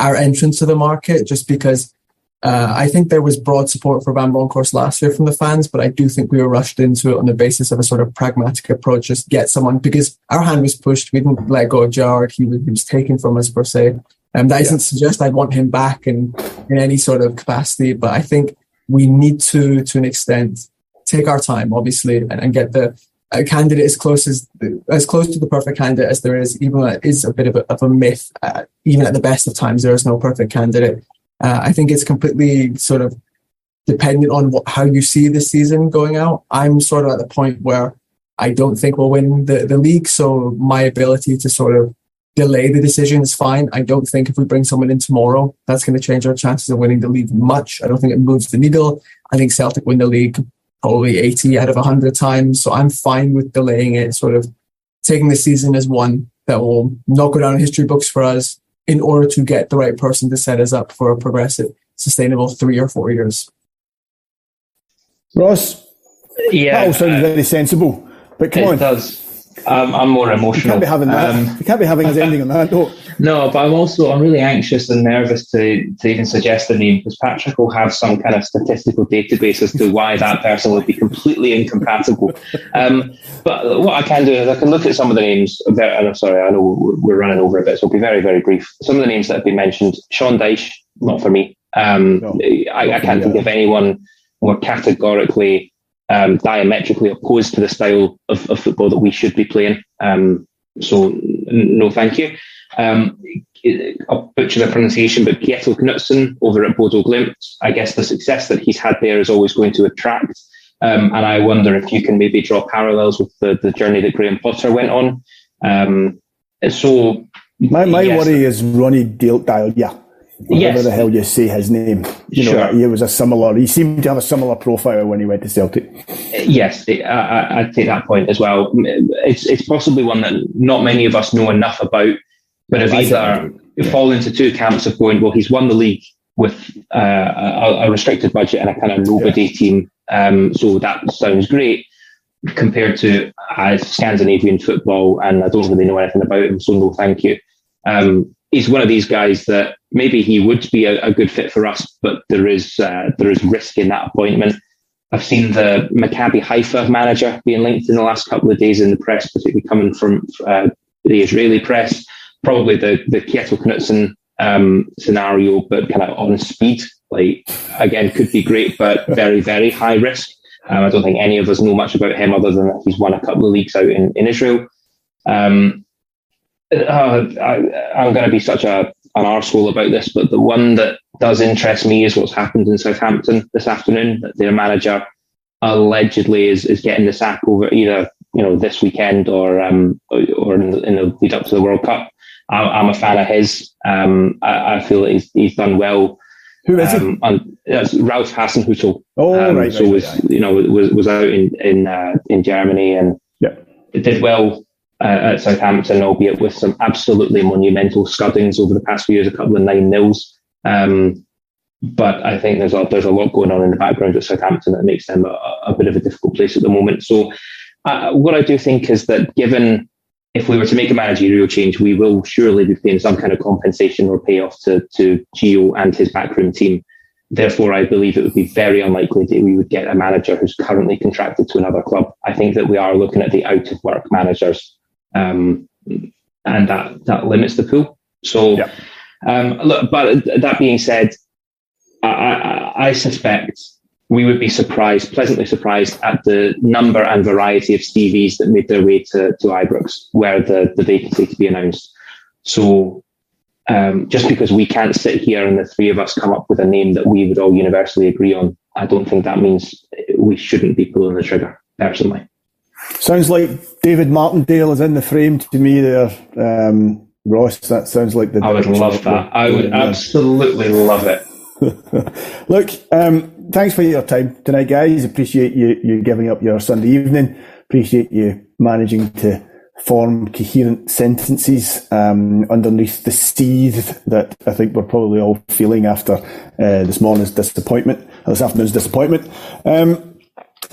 our entrance to the market just because uh, I think there was broad support for Van Bronckhorst last year from the fans, but I do think we were rushed into it on the basis of a sort of pragmatic approach, just get someone because our hand was pushed. We didn't let go of Gerrard. He was, he was taken from us per se. And um, that yeah. not suggest I'd want him back in, in any sort of capacity, but I think we need to, to an extent, take our time, obviously, and, and get the a candidate as close as as close to the perfect candidate as there is, even though it is a bit of a, of a myth. Uh, even at the best of times, there is no perfect candidate. Uh, I think it's completely sort of dependent on what, how you see the season going out. I'm sort of at the point where I don't think we'll win the, the league, so my ability to sort of delay the decision is fine. I don't think if we bring someone in tomorrow, that's going to change our chances of winning the league much. I don't think it moves the needle. I think Celtic win the league probably 80 out of 100 times. So I'm fine with delaying it, sort of taking the season as one that will not go down in history books for us in order to get the right person to set us up for a progressive, sustainable three or four years. Ross? Yeah. That all sounds uh, very sensible. But come it on. does. Um, I'm more emotional. You can't be having that. Um, you can't be having us ending on that note. No, but I'm also I'm really anxious and nervous to, to even suggest the name because Patrick will have some kind of statistical database as to why that person would be completely incompatible. Um, but what I can do is I can look at some of the names. and I'm sorry, I know we're running over a bit, so I'll be very very brief. Some of the names that have been mentioned: Sean Dyche, not for me. Um, no, I, I, can't think of anyone more categorically um, diametrically opposed to the style of, of, football that we should be playing. Um, so no, thank you. Um, I'll butcher the pronunciation, but Kjetil Knutsen over at Bodo Glimt. I guess the success that he's had there is always going to attract. Um, and I wonder if you can maybe draw parallels with the, the journey that Graham Potter went on. Um, so my my yes. worry is Ronny Deila. Yeah, whatever yes. the hell you say his name. You know, sure. he was a similar. He seemed to have a similar profile when he went to Celtic. Yes, I, I take that point as well. It's it's possibly one that not many of us know enough about, but have either yeah. fall into two camps of going, well, he's won the league with uh, a, a, restricted budget and a kind of nobody yeah. team, um, so that sounds great. Compared to uh, Scandinavian football, and I don't really know anything about him, so no, thank you. Um, he's one of these guys that maybe he would be a, a good fit for us, but there is uh, there is risk in that appointment. I've seen the Maccabi Haifa manager being linked in the last couple of days in the press, particularly coming from uh, the Israeli press. Probably the the Kjetil Knutsen um, scenario, but kind of on speed. Like again, could be great, but very very high risk. Um, I don't think any of us know much about him other than that he's won a couple of leagues out in, in Israel. Um, uh, I, am going to be such a an arsehole about this, but the one that does interest me is what's happened in Southampton this afternoon. That their manager allegedly is, is getting the sack over either you know this weekend or um, or in the, in the lead up to the World Cup. I, am a fan of his. Um, I, I, feel that he's he's done well. Who is um? And it's Ralph Hasenhüttl. Oh, um, right, So right, was right. you know was was out in in uh, in Germany and yeah. it did well uh, at Southampton, albeit with some absolutely monumental scuddings over the past few years, a couple of nine nils. Um, but I think there's a, there's a lot going on in the background at Southampton that makes them a, a bit of a difficult place at the moment. So, uh, what I do think is that given if we were to make a managerial change, we will surely be paying some kind of compensation or payoff to, to Gio and his backroom team. Therefore, I believe it would be very unlikely that we would get a manager who's currently contracted to another club. I think that we are looking at the out of work managers um, and that that limits the pool. So, yeah. um, look, but that being said, I, I, I suspect we would be surprised, pleasantly surprised, at the number and variety of CVs that made their way to, to Ibrox, where the, the vacancy to be announced. So um, just because we can't sit here and the three of us come up with a name that we would all universally agree on, I don't think that means we shouldn't be pulling the trigger, personally. Sounds like David Martindale is in the frame to me there. Um, Ross, that sounds like the. I would love that. I would absolutely love it. Look, um, thanks for your time tonight, guys. Appreciate you, you giving up your Sunday evening. Appreciate you managing to form coherent sentences um, underneath the seethe that I think we're probably all feeling after uh, this morning's disappointment, this afternoon's disappointment. Um,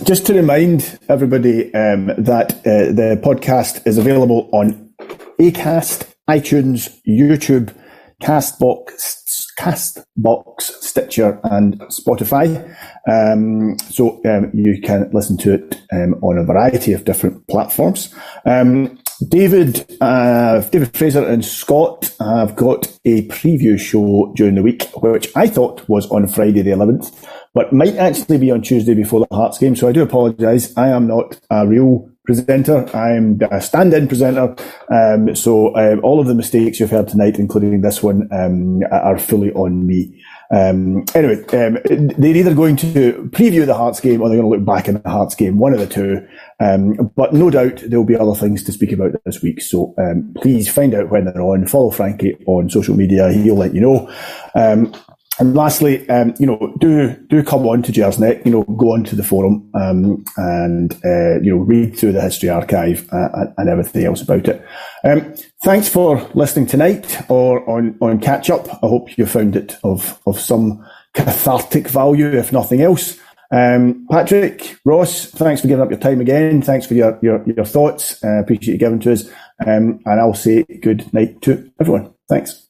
just to remind everybody um, that uh, the podcast is available on Acast, iTunes, YouTube, Castbox, Castbox, Stitcher, and Spotify. Um, so um, you can listen to it um, on a variety of different platforms. Um, David, uh, David Fraser and Scott have got a preview show during the week, which I thought was on Friday the 11th, but might actually be on Tuesday before the Hearts game. So I do apologise. I am not a real presenter. I'm a stand-in presenter. Um, so um, all of the mistakes you've heard tonight, including this one, um, are fully on me. Um, anyway, um, they're either going to preview the Hearts game or they're going to look back in the Hearts game, one of the two. Um, but no doubt there'll be other things to speak about this week. So please find out when they're on. Follow Frankie on social media. He'll let you know. And lastly, um, you know, do do come on to Gersnet, you know, go on to the forum um, and uh, you know read through the history archive uh, and, and, everything else about it. Um, thanks for listening tonight or on on catch up. I hope you found it of of some cathartic value, if nothing else. Um, Patrick, Ross, thanks for giving up your time again. Thanks for your your, your thoughts. Uh, appreciate you giving to us. Um, and I'll say good night to everyone. Thanks.